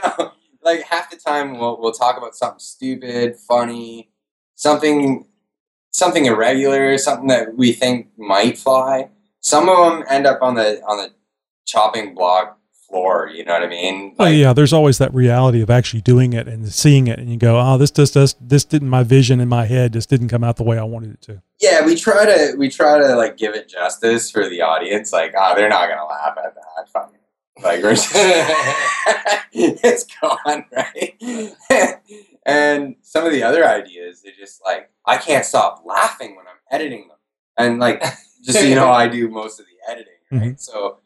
*laughs* *laughs* no, like half the time we'll, we'll talk about something stupid, funny, something something irregular, something that we think might fly. Some of them end up on the on the chopping block floor. You know what I mean? Oh yeah, there's always that reality of actually doing it and seeing it, and you go, "Oh, this just does this didn't my vision in my head just didn't come out the way I wanted it to." yeah, we try to we try to like give it justice for the audience. Like, ah, they're not gonna laugh at that. Fucking like *laughs* it's gone *laughs* right. and some of the other ideas, they're just like I can't stop laughing when I'm editing them, and like just so you know, *laughs* I do most of the editing, right? So,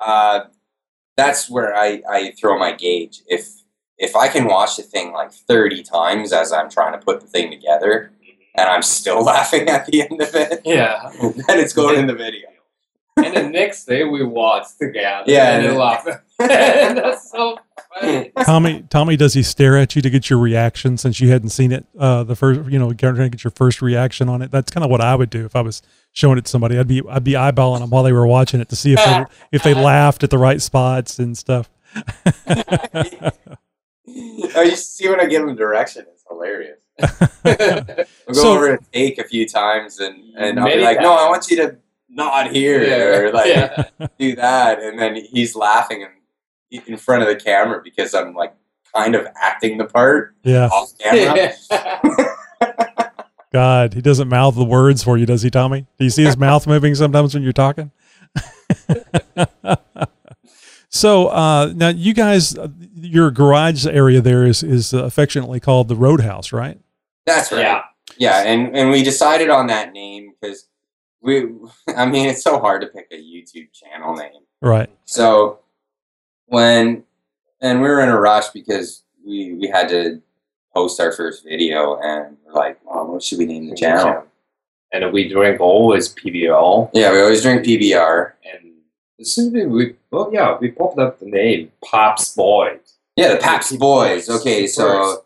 uh, that's where I I throw my gauge. If if I can watch the thing like thirty times as I'm trying to put the thing together, mm-hmm. and I'm still *laughs* laughing at the end of it, Yeah. *laughs* then it's going in the video. And the next day we watched together. Yeah, And and-. *laughs* That's so funny. Tommy, Tommy, does he stare at you to get your reaction since you hadn't seen it uh, the first? You know, trying to get your first reaction on it. That's kind of what I would do if I was showing it to somebody. I'd be I'd be eyeballing them while they were watching it to see if they *laughs* if they laughed at the right spots and stuff. oh, you see when I give them direction, it's hilarious. *laughs* We'll go So- over a take a few times, and and I'll be Many like, "No, I want you to nod here, Yeah. or like Yeah. do that," and then he's laughing in, in front of the camera because I'm like kind of acting the part yeah, off camera. *laughs* God, he doesn't mouth the words for you, does he, Tommy? Do you see his mouth *laughs* moving sometimes when you're talking? *laughs* so uh, now, you guys, uh, your garage area there is is affectionately called the Roadhouse, right? That's right. yeah. Yeah, and and we decided on that name because we, I mean, it's so hard to pick a YouTube channel name. Right. So when and we were in a rush because we we had to post our first video and we're like, oh, what should we name the channel? And we drink always PBL. Yeah, we always drink PBR. And simply we, well, yeah, we popped up the name Pabst Boys. Yeah, the Pabst Boys. Boys. Okay, so.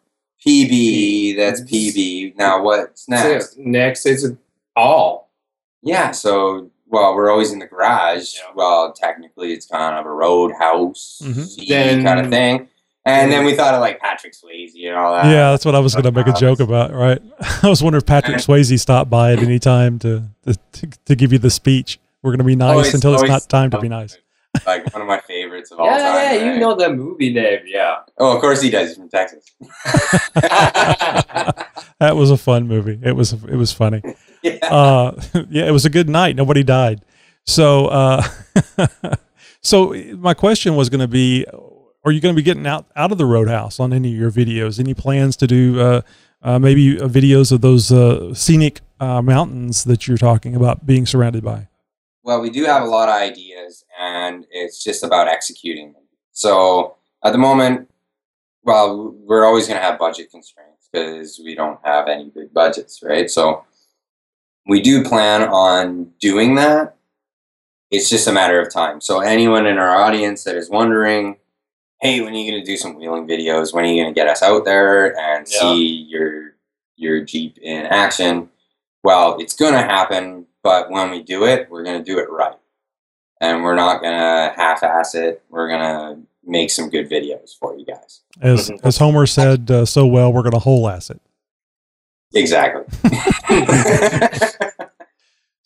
PB, that's PB. Now what's next? Next is all. Yeah, so well, we're always in the garage. Yeah. Well, technically, it's kind of a roadhouse Mhm. Then- kind of thing. And then we thought of like Patrick Swayze and all that. yeah, that's what I was going to make a joke about. Right. *laughs* I was wondering if Patrick *laughs* Swayze stopped by at any time to to, to, to give you the speech. We're going to be nice Always- until it's not time to be nice. *laughs* like one of my favorites of all Yeah, time. yeah, you know the movie name, yeah. Oh, of course he does. He's from Texas. that was a fun movie. It was it was funny. *laughs* yeah. uh, *laughs* yeah, it was a good night. Nobody died. So, uh, *laughs* so my question was going to be: Are you going to be getting out out of the roadhouse on any of your videos? Any plans to do uh, uh, maybe uh, videos of those uh, scenic uh, mountains that you're talking about being surrounded by? Well, we do have a lot of ideas, and it's just about executing them. So at the moment, well, we're always going to have budget constraints because we don't have any big budgets, right? So we do plan on doing that. It's just a matter of time. So anyone in our audience that is wondering, hey, when are you going to do some wheeling videos? When are you going to get us out there and Yeah. see your your Jeep in action? Well, it's going to happen, but when we do it, we're going to do it right. And we're not going to half-ass it. We're going to make some good videos for you guys. As as Homer said uh, so well, we're going to whole ass it. Exactly. *laughs*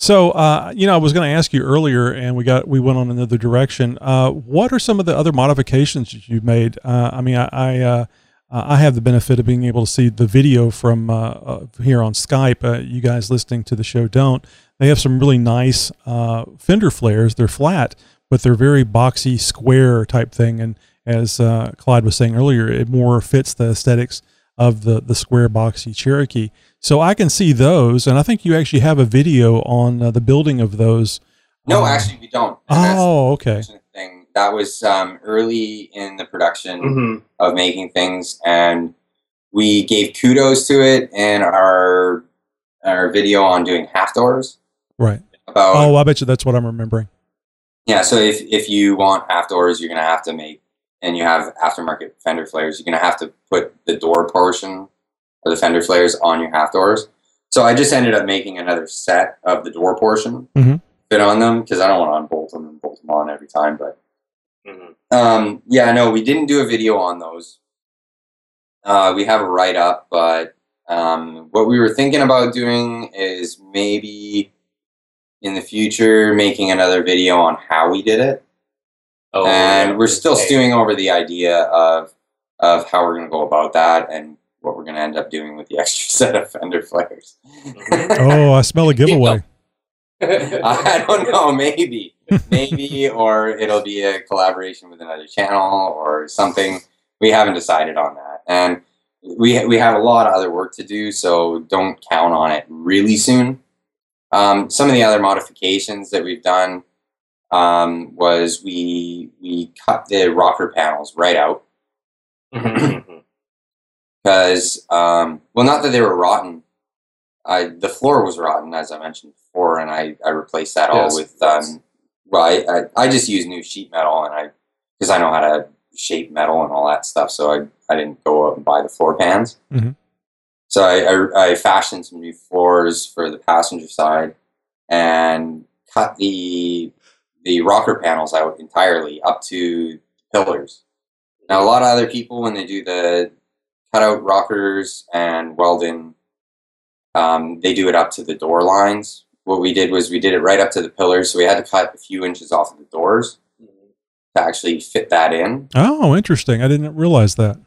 So, uh, you know, I was going to ask you earlier, and we got we went on another direction. Uh, what are some of the other modifications that you've made? Uh, I mean, I I, uh, I have the benefit of being able to see the video from uh, uh, here on Skype. Uh, you guys listening to the show don't. They have some really nice uh, fender flares. They're flat, but they're very boxy, square type thing. And as uh, Clyde was saying earlier, it more fits the aesthetics of the the square boxy Cherokee. So I can see those, and I think you actually have a video on uh, the building of those. no, Um, actually, we don't. And Oh, okay. Thing. That was um, early in the production hmm of making things, and we gave kudos to it in our our video on doing half doors. Right. About Oh, I bet you that's what I'm remembering. Yeah, so if, if you want half doors, you're going to have to make, and you have aftermarket fender flares, you're going to have to put the door portion or the fender flares on your half doors. So I just ended up making another set of the door portion Mhm. fit on them because I don't want to unbolt them and bolt them on every time. But hmm um, yeah, no, we didn't do a video on those. Uh, we have a write up, but um, what we were thinking about doing is maybe in the future making another video on how we did it Oh, and yeah, we're still okay. stewing over the idea of of how we're going to go about that and what we're going to end up doing with the *laughs* extra set of fender flares. Mhm. *laughs* Oh, I smell a *laughs* giveaway. I don't know, maybe, maybe, or it'll be a collaboration with another channel or something. We haven't decided on that, and we we have a lot of other work to do, so don't count on it really soon. Um, some of the other modifications that we've done um, was we we cut the rocker panels right out Mhm. because um, well, not that they were rotten. I the floor was rotten, as I mentioned before, and I, I replaced that all with yes. um, well, I, I, I just use new sheet metal, and I because I know how to shape metal and all that stuff, so I, I didn't go out and buy the floor pans. Mhm. So I, I I fashioned some new floors for the passenger side, and cut the the rocker panels out entirely up to pillars. Now, a lot of other people, when they do the cutout rockers and welding, um, they do it up to the door lines. What we did was we did it right up to the pillars, so we had to cut a few inches off of the doors to actually fit that in. Oh, interesting. I didn't realize that.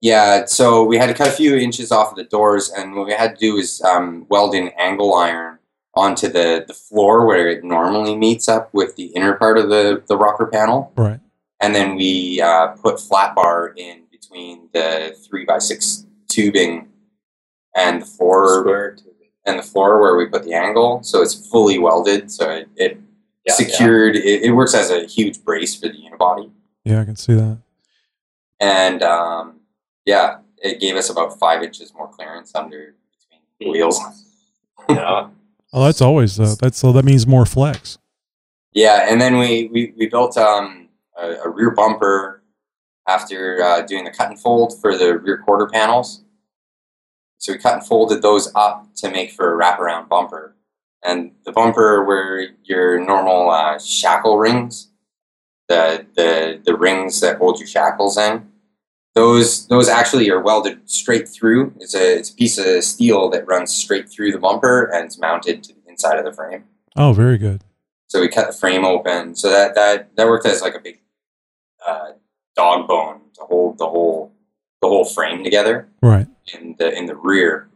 Yeah, so we had to cut a few inches off of the doors, and what we had to do is um, weld in angle iron onto the, the floor where it normally meets up with the inner part of the, the rocker panel. Right. and then we uh, put flat bar in between the three by six tubing and the floor Square to and the floor where we put the angle, so it's fully welded. So it, it Yeah, secured. It, it works as a huge brace for the unibody, Yeah, I can see that. and um, yeah, it gave us about five inches more clearance under between the Hmm. wheels. Yeah. *laughs* Oh, that's always uh, that's so that means more flex. Yeah, and then we we, we built um, a, a rear bumper after uh, doing the cut and fold for the rear quarter panels. So we cut and folded those up to make for a wraparound bumper. And the bumper where your normal uh, shackle rings, the, the the rings that hold your shackles in, those those actually are welded straight through. It's a it's a piece of steel that runs straight through the bumper and it's mounted to the inside of the frame. Oh, very good. So we cut the frame open. So that that that worked as like a big uh, dog bone to hold the whole the whole frame together Right. in the in the rear.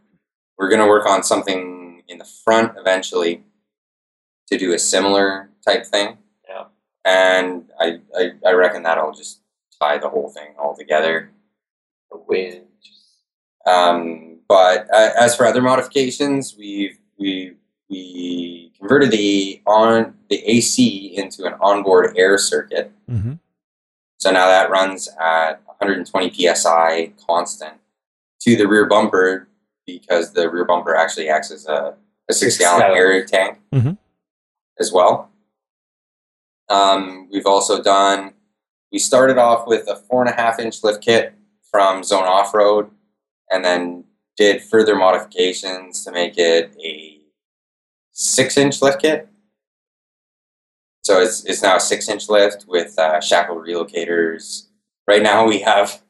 We're gonna work on something in the front eventually to do a similar type thing. Yeah. And I I, I reckon that'll just tie the whole thing all together. The wind. Um, but uh, as for other modifications, we've we we converted the on the AC into an onboard air circuit. hmm So now that runs at 120 psi constant to the rear bumper because the rear bumper actually acts as a, a six Six gallon gallon. air tank Mhm. as well. Um, we've also done, we started off with a four and a half inch lift kit from Zone Off Road and then did further modifications to make it a six inch lift kit. So it's, it's now a six inch lift with uh, shackle relocators. Right now we have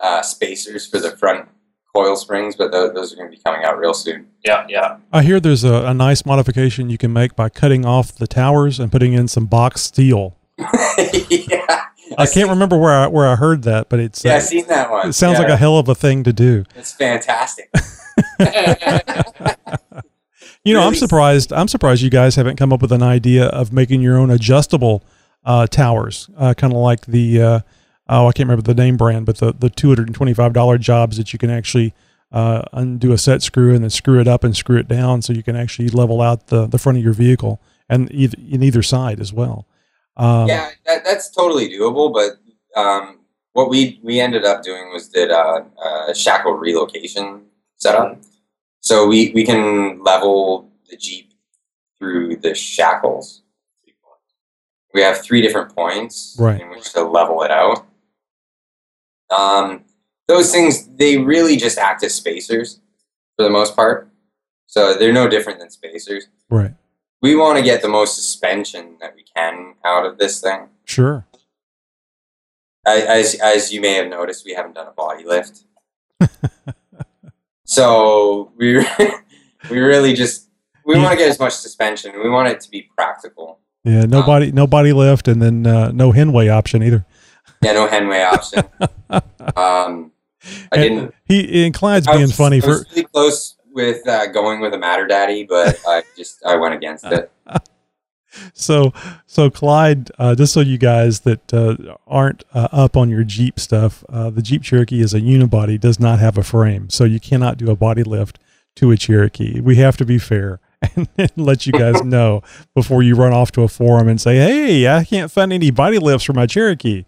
uh, spacers for the front coil springs, but tho- those are going to be coming out real soon. Yeah, yeah. I hear there's a, a nice modification you can make by cutting off the towers and putting in some box steel. *laughs* yeah, I can't remember where I, where I heard that, but it's Yeah, uh, I've seen that one. it sounds like a hell of a thing to do. It's fantastic. *laughs* You know, I'm surprised. I'm surprised you guys haven't come up with an idea of making your own adjustable uh, towers, uh, kind of like the uh, oh, I can't remember the name brand, but the the two hundred and twenty five dollar jobs that you can actually uh, undo a set screw and then screw it up and screw it down, so you can actually level out the the front of your vehicle and either, in either side as well. Um, yeah, that, that's totally doable. But um, what we we ended up doing was did uh, a shackle relocation setup. So we we can level the Jeep through the shackles. We have three different points Right. in which to level it out. Um, those things they really just act as spacers for the most part. So they're no different than spacers. Right. We want to get the most suspension that we can out of this thing. Sure. As as you may have noticed, we haven't done a body lift. *laughs* so we *laughs* we really just we want to get as much suspension. We want it to be practical. Yeah, nobody, no body lift, and then uh, no Henway option either. Yeah, no Henway option. *laughs* um, I And didn't. He and Clyde's being funny for really close with uh, going with a Matter Daddy, but *laughs* I just I went against it. *laughs* so so Clyde. Uh, just so you guys that uh, aren't uh, up on your Jeep stuff, uh, the Jeep Cherokee is a unibody, does not have a frame, so you cannot do a body lift to a Cherokee. We have to be fair *laughs* and, let you guys know before you run off to a forum and say, "Hey, I can't find any body lifts for my Cherokee."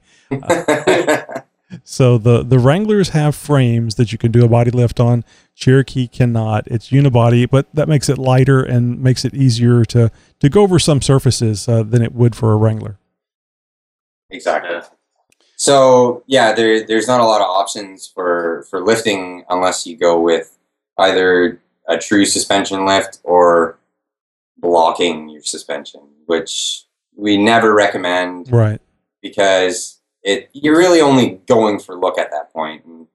So the the Wranglers have frames that you can do a body lift on. Cherokee cannot. It's unibody, but that makes it lighter and makes it easier to to go over some surfaces uh, than it would for a Wrangler. exactly. So yeah, there there's not a lot of options for for lifting unless you go with either a true suspension lift or blocking your suspension, which we never recommend Right. because it you're really only going for look at that point. And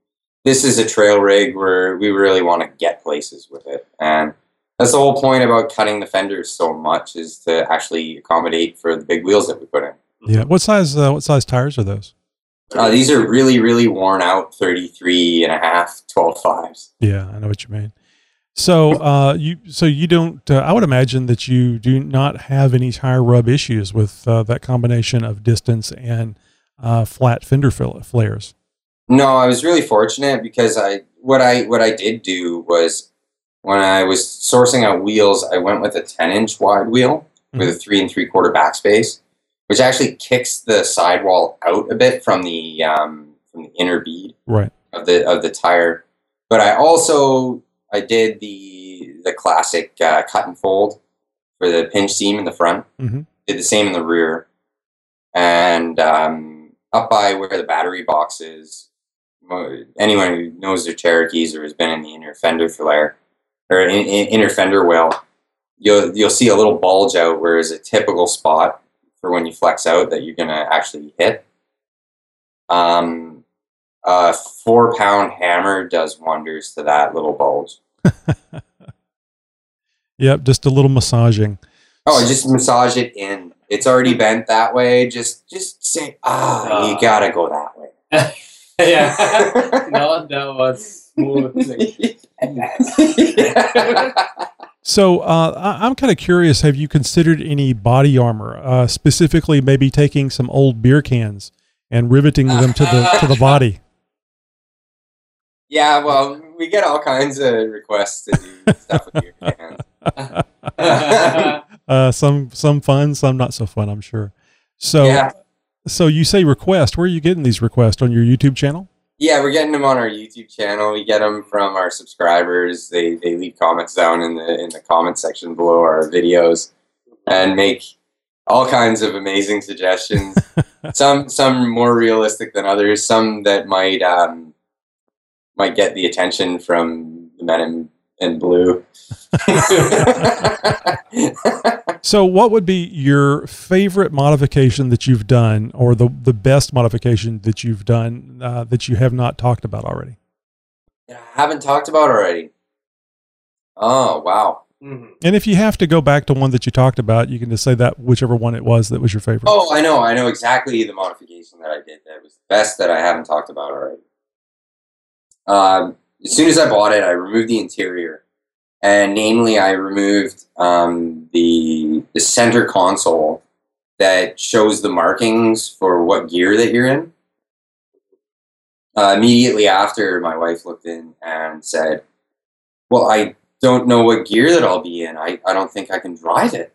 this is a trail rig where we really want to get places with it, and that's the whole point about cutting the fenders so much is to actually accommodate for the big wheels that we put in. Yeah. What size uh, what size tires are those? Uh, these are really, really worn out 33 and a half, 12 fives. Yeah, I know what you mean. So uh, you so you don't. Uh, I would imagine that you do not have any tire rub issues with uh, that combination of distance and uh, flat fender fill- flares. No, I was really fortunate because I what I what I did do was when I was sourcing out wheels, I went with a 10 inch wide wheel with a three and three quarter backspace, which actually kicks the sidewall out a bit from the um, from the inner bead Right. of the of the tire. But I also I did the the classic uh, cut and fold for the pinch seam in the front. Mhm. Did the same in the rear, and um, up by where the battery box is. Anyone who knows their Cherokees or has been in the inner fender flare or in, in, inner fender well, you'll you'll see a little bulge out where is a typical spot for when you flex out that you're gonna actually hit. Um, a four pound hammer does wonders to that little bulge. *laughs* Yep. Just a little massaging. Oh, just massage it in. It's already bent that way. Just just say, ah, you Ah. gotta go that way. *laughs* yeah. *laughs* no, that was smooth. *laughs* So uh, I, I'm kind of curious. Have you considered any body armor, uh, specifically maybe taking some old beer cans and riveting them to the to the body? yeah, well, we get all kinds of requests to do stuff with your hands. Uh, some some fun, some not so fun. I'm sure. So Yeah. so you say request. Where are you getting these requests on your YouTube channel? Yeah, we're getting them on our YouTube channel. We get them from our subscribers. They they leave comments down in the in the comment section below our videos, and make all kinds of amazing suggestions. *laughs* some some more realistic than others. Some that might um, might get the attention from the men in, in blue. *laughs* So what would be your favorite modification that you've done, or the the best modification that you've done uh, that you have not talked about already? I haven't talked about already. Oh wow! Mhm. And if you have to go back to one that you talked about, you can just say that whichever one it was that was your favorite. Oh, I know, I know exactly the modification that I did. That was the best that I haven't talked about already. Um, as soon as I bought it, I removed the interior, and namely, I removed um, the the center console that shows the markings for what gear that you're in. Uh, immediately after, my wife looked in and said, "Well, I don't know what gear that I'll be in. I, I don't think I can drive it."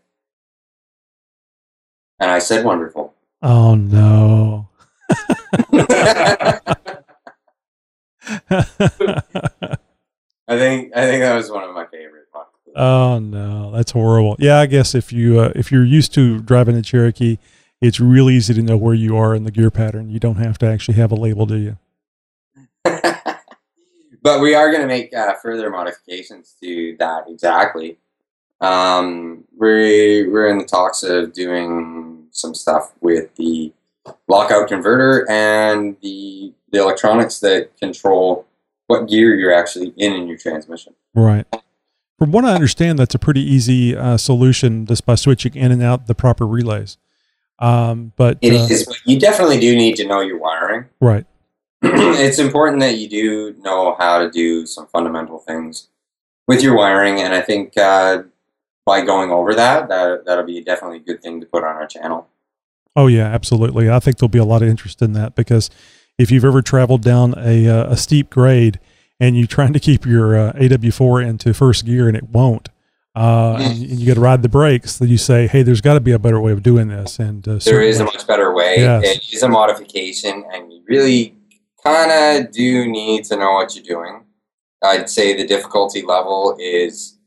And I said, "Wonderful." Oh no. *laughs* *laughs* *laughs* *laughs* I think I think that was one of my favorite oh no, that's horrible. Yeah, I guess if you uh, if you're used to driving a Cherokee, it's real easy to know where you are in the gear pattern. You don't have to actually have a label, do you? *laughs* but we are going to make uh, further modifications to that exactly. Um, we're we're in the talks of doing some stuff with the lockout converter and the the electronics that control what gear you're actually in in your transmission. Right. From what I understand, that's a pretty easy uh, solution just by switching in and out the proper relays. Um, but It uh, is, but you definitely do need to know your wiring. *clears throat* right, it's important that you do know how to do some fundamental things with your wiring, and I think uh, by going over that, that that'll be definitely a good thing to put on our channel. Oh yeah, absolutely. I think there'll be a lot of interest in that because if you've ever traveled down a uh, a steep grade and you're trying to keep your uh, AW4 into first gear and it won't, uh, Mm. and, and you got to ride the brakes, then you say, "Hey, there's got to be a better way of doing this." And uh, There is a much better way. Yes. It is a modification, and you really kind of do need to know what you're doing. I'd say the difficulty level is,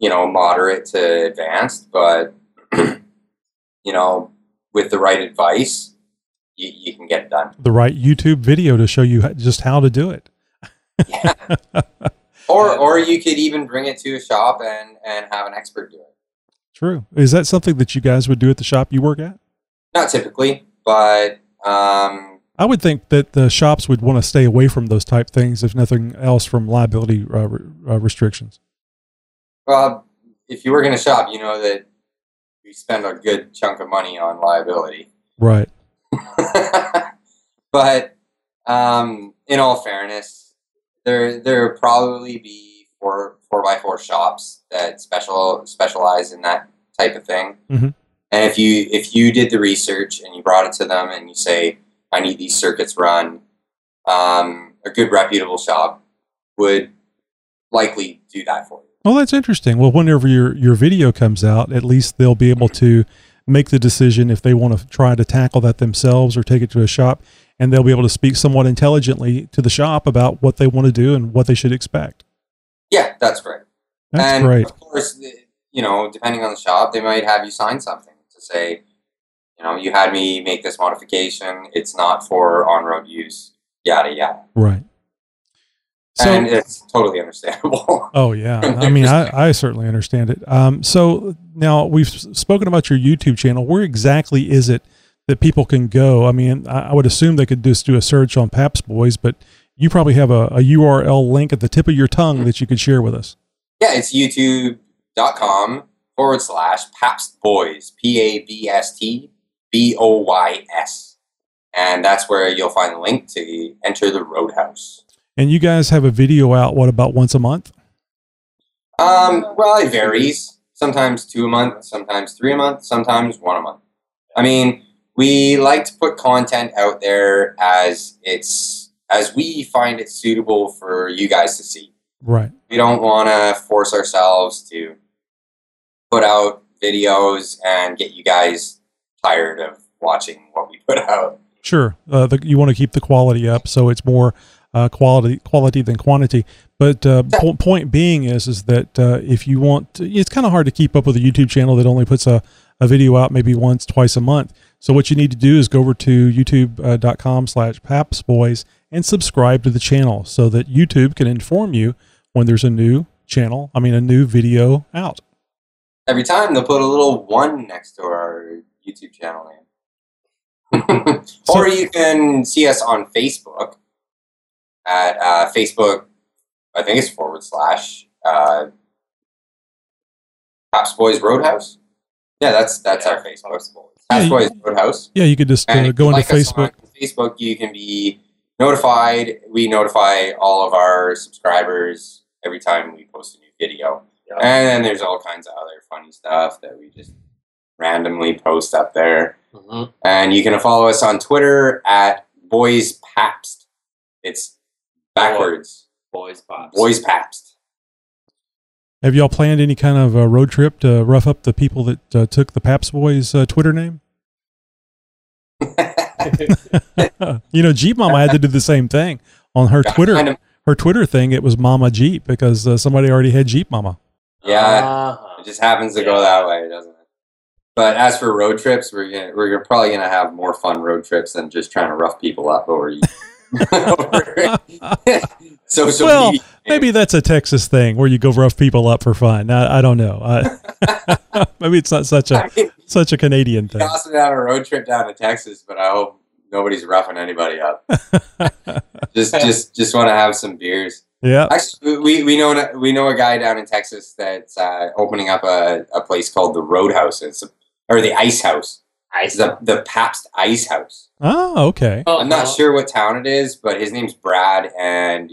you know, moderate to advanced, but *clears throat* you know, with the right advice, you, you can get it done. the right YouTube video to show you just how to do it. Yeah. *laughs* or or you could even bring it to a shop and and have an expert do it. True. Is that something that you guys would do at the shop you work at? Not typically, but um, I would think that the shops would want to stay away from those type things, if nothing else, from liability uh, uh, restrictions. well, if you work in a shop, you know that we spend a good chunk of money on liability. Right. *laughs* but um, in all fairness, there there probably be four four by four shops that special specialize in that type of thing. Mhm. And if you if you did the research and you brought it to them and you say, "I need these circuits run," um, a good reputable shop would likely do that for you. Well, that's interesting. Well, whenever your your video comes out, at least they'll be able to make the decision if they want to try to tackle that themselves or take it to a shop, and they'll be able to speak somewhat intelligently to the shop about what they want to do and what they should expect. Yeah, that's right. That's and great. of course, you know, depending on the shop, they might have you sign something to say, you know, you had me make this modification. It's not for on-road use. Yada yada. Right. So, and it's totally understandable. *laughs* Oh yeah, I mean, I, I certainly understand it. Um, so now we've spoken about your YouTube channel. Where exactly is it that people can go? I mean, I, I would assume they could just do a search on Pabst Boys, but you probably have a, a URL link at the tip of your tongue that you could share with us. yeah, it's youtube.com forward slash Pabst Boys. P A B S T B O Y S. And that's where you'll find the link to enter the Roadhouse. And you guys have a video out. What about once a month? Um, well, it varies. Sometimes two a month, sometimes three a month, sometimes one a month. I mean, we like to put content out there as it's as we find it suitable for you guys to see. Right. We don't want to force ourselves to put out videos and get you guys tired of watching what we put out. Sure. Uh, the, you want to keep the quality up, so it's more uh, quality quality than quantity. But uh, po- point being is is that uh, if you want, to, it's kind of hard to keep up with a YouTube channel that only puts a, a video out maybe once, twice a month. So what you need to do is go over to youtube.com slash pabstboys and subscribe to the channel so that YouTube can inform you when there's a new channel, I mean, a new video out. Every time they'll put a little one next to our YouTube channel name. *laughs* or you can see us on Facebook at uh, Facebook, I think it's forward slash uh, Pabst Boys Roadhouse. Yeah, that's that's our Facebook. Pabst Yeah, you- Boys Roadhouse. Yeah, you could just uh, go into like Facebook. on Facebook, you can be notified. We notify all of our subscribers every time we post a new video. Yeah. And then there's all kinds of other funny stuff that we just randomly post up there. Mhm. And you can follow us on Twitter at Boys Pabst. It's backwards. Boys Pabst. Boys Pabst. Have y'all planned any kind of uh, road trip to rough up the people that uh, took the Pabst Boys uh, Twitter name? *laughs* you know, Jeep Mama had to do the same thing on her *laughs* Twitter. Kind of- Her Twitter thing, it was Mama Jeep because uh, somebody already had Jeep Mama. yeah, Ah. it just happens to go that way, doesn't it? But as for road trips, we're gonna, we're probably gonna have more fun road trips than just trying to rough people up over, *laughs* over social Well, media. Maybe that's a Texas thing where you go rough people up for fun. I, I don't know. I, *laughs* maybe it's not such a *laughs* I mean, such a Canadian thing. also have a road trip down to Texas, but I hope nobody's roughing anybody up. *laughs* just just just want to have some beers. Yeah. Actually, we, we know we know a guy down in Texas that's uh, opening up a, a place called the Roadhouse. It's a, or the Ice House. It's the the Pabst Ice House. Oh, okay. I'm not sure what town it is, but his name's Brad, and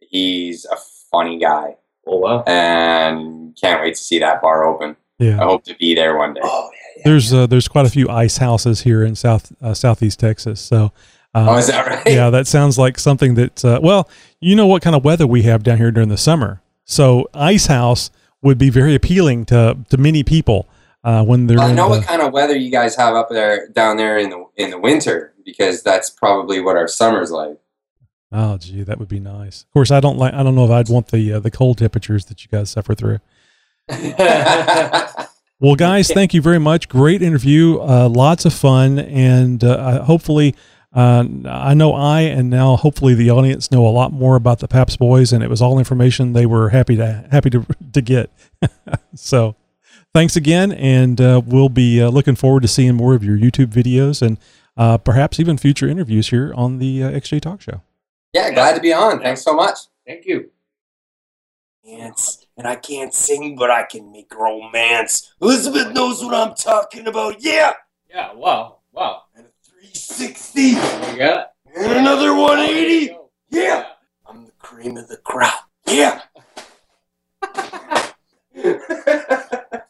he's a funny guy. Oh wow. And can't wait to see that bar open. Yeah, I hope to be there one day. Oh There's uh, there's quite a few ice houses here in south uh, southeast Texas. So. Uh, Oh, is that right? yeah, that sounds like something that. Uh, well, you know what kind of weather we have down here during the summer, so ice house would be very appealing to to many people uh, when they're. I know the- what kind of weather you guys have up there, down there in the in the winter, because that's probably what our summer's like. Oh, gee, that would be nice. Of course, I don't like. I don't know if I'd want the uh, the cold temperatures that you guys suffer through. *laughs* Well, guys, thank you very much. Great interview. Uh, lots of fun, and uh, hopefully, uh, I know I and now hopefully the audience know a lot more about the Pabst Boys, and it was all information they were happy to happy to to get. *laughs* so, thanks again, and uh, we'll be uh, looking forward to seeing more of your YouTube videos and uh, perhaps even future interviews here on the uh, XJ Talk Show. Yeah, glad to be on. Thanks so much. Thank you. Dance, and I can't sing, but I can make romance. Elizabeth knows what I'm talking about. Yeah. Yeah. Wow. Wow. And a 360. Yeah. And another 180. Yeah. yeah. I'm the cream of the crop. Yeah. *laughs*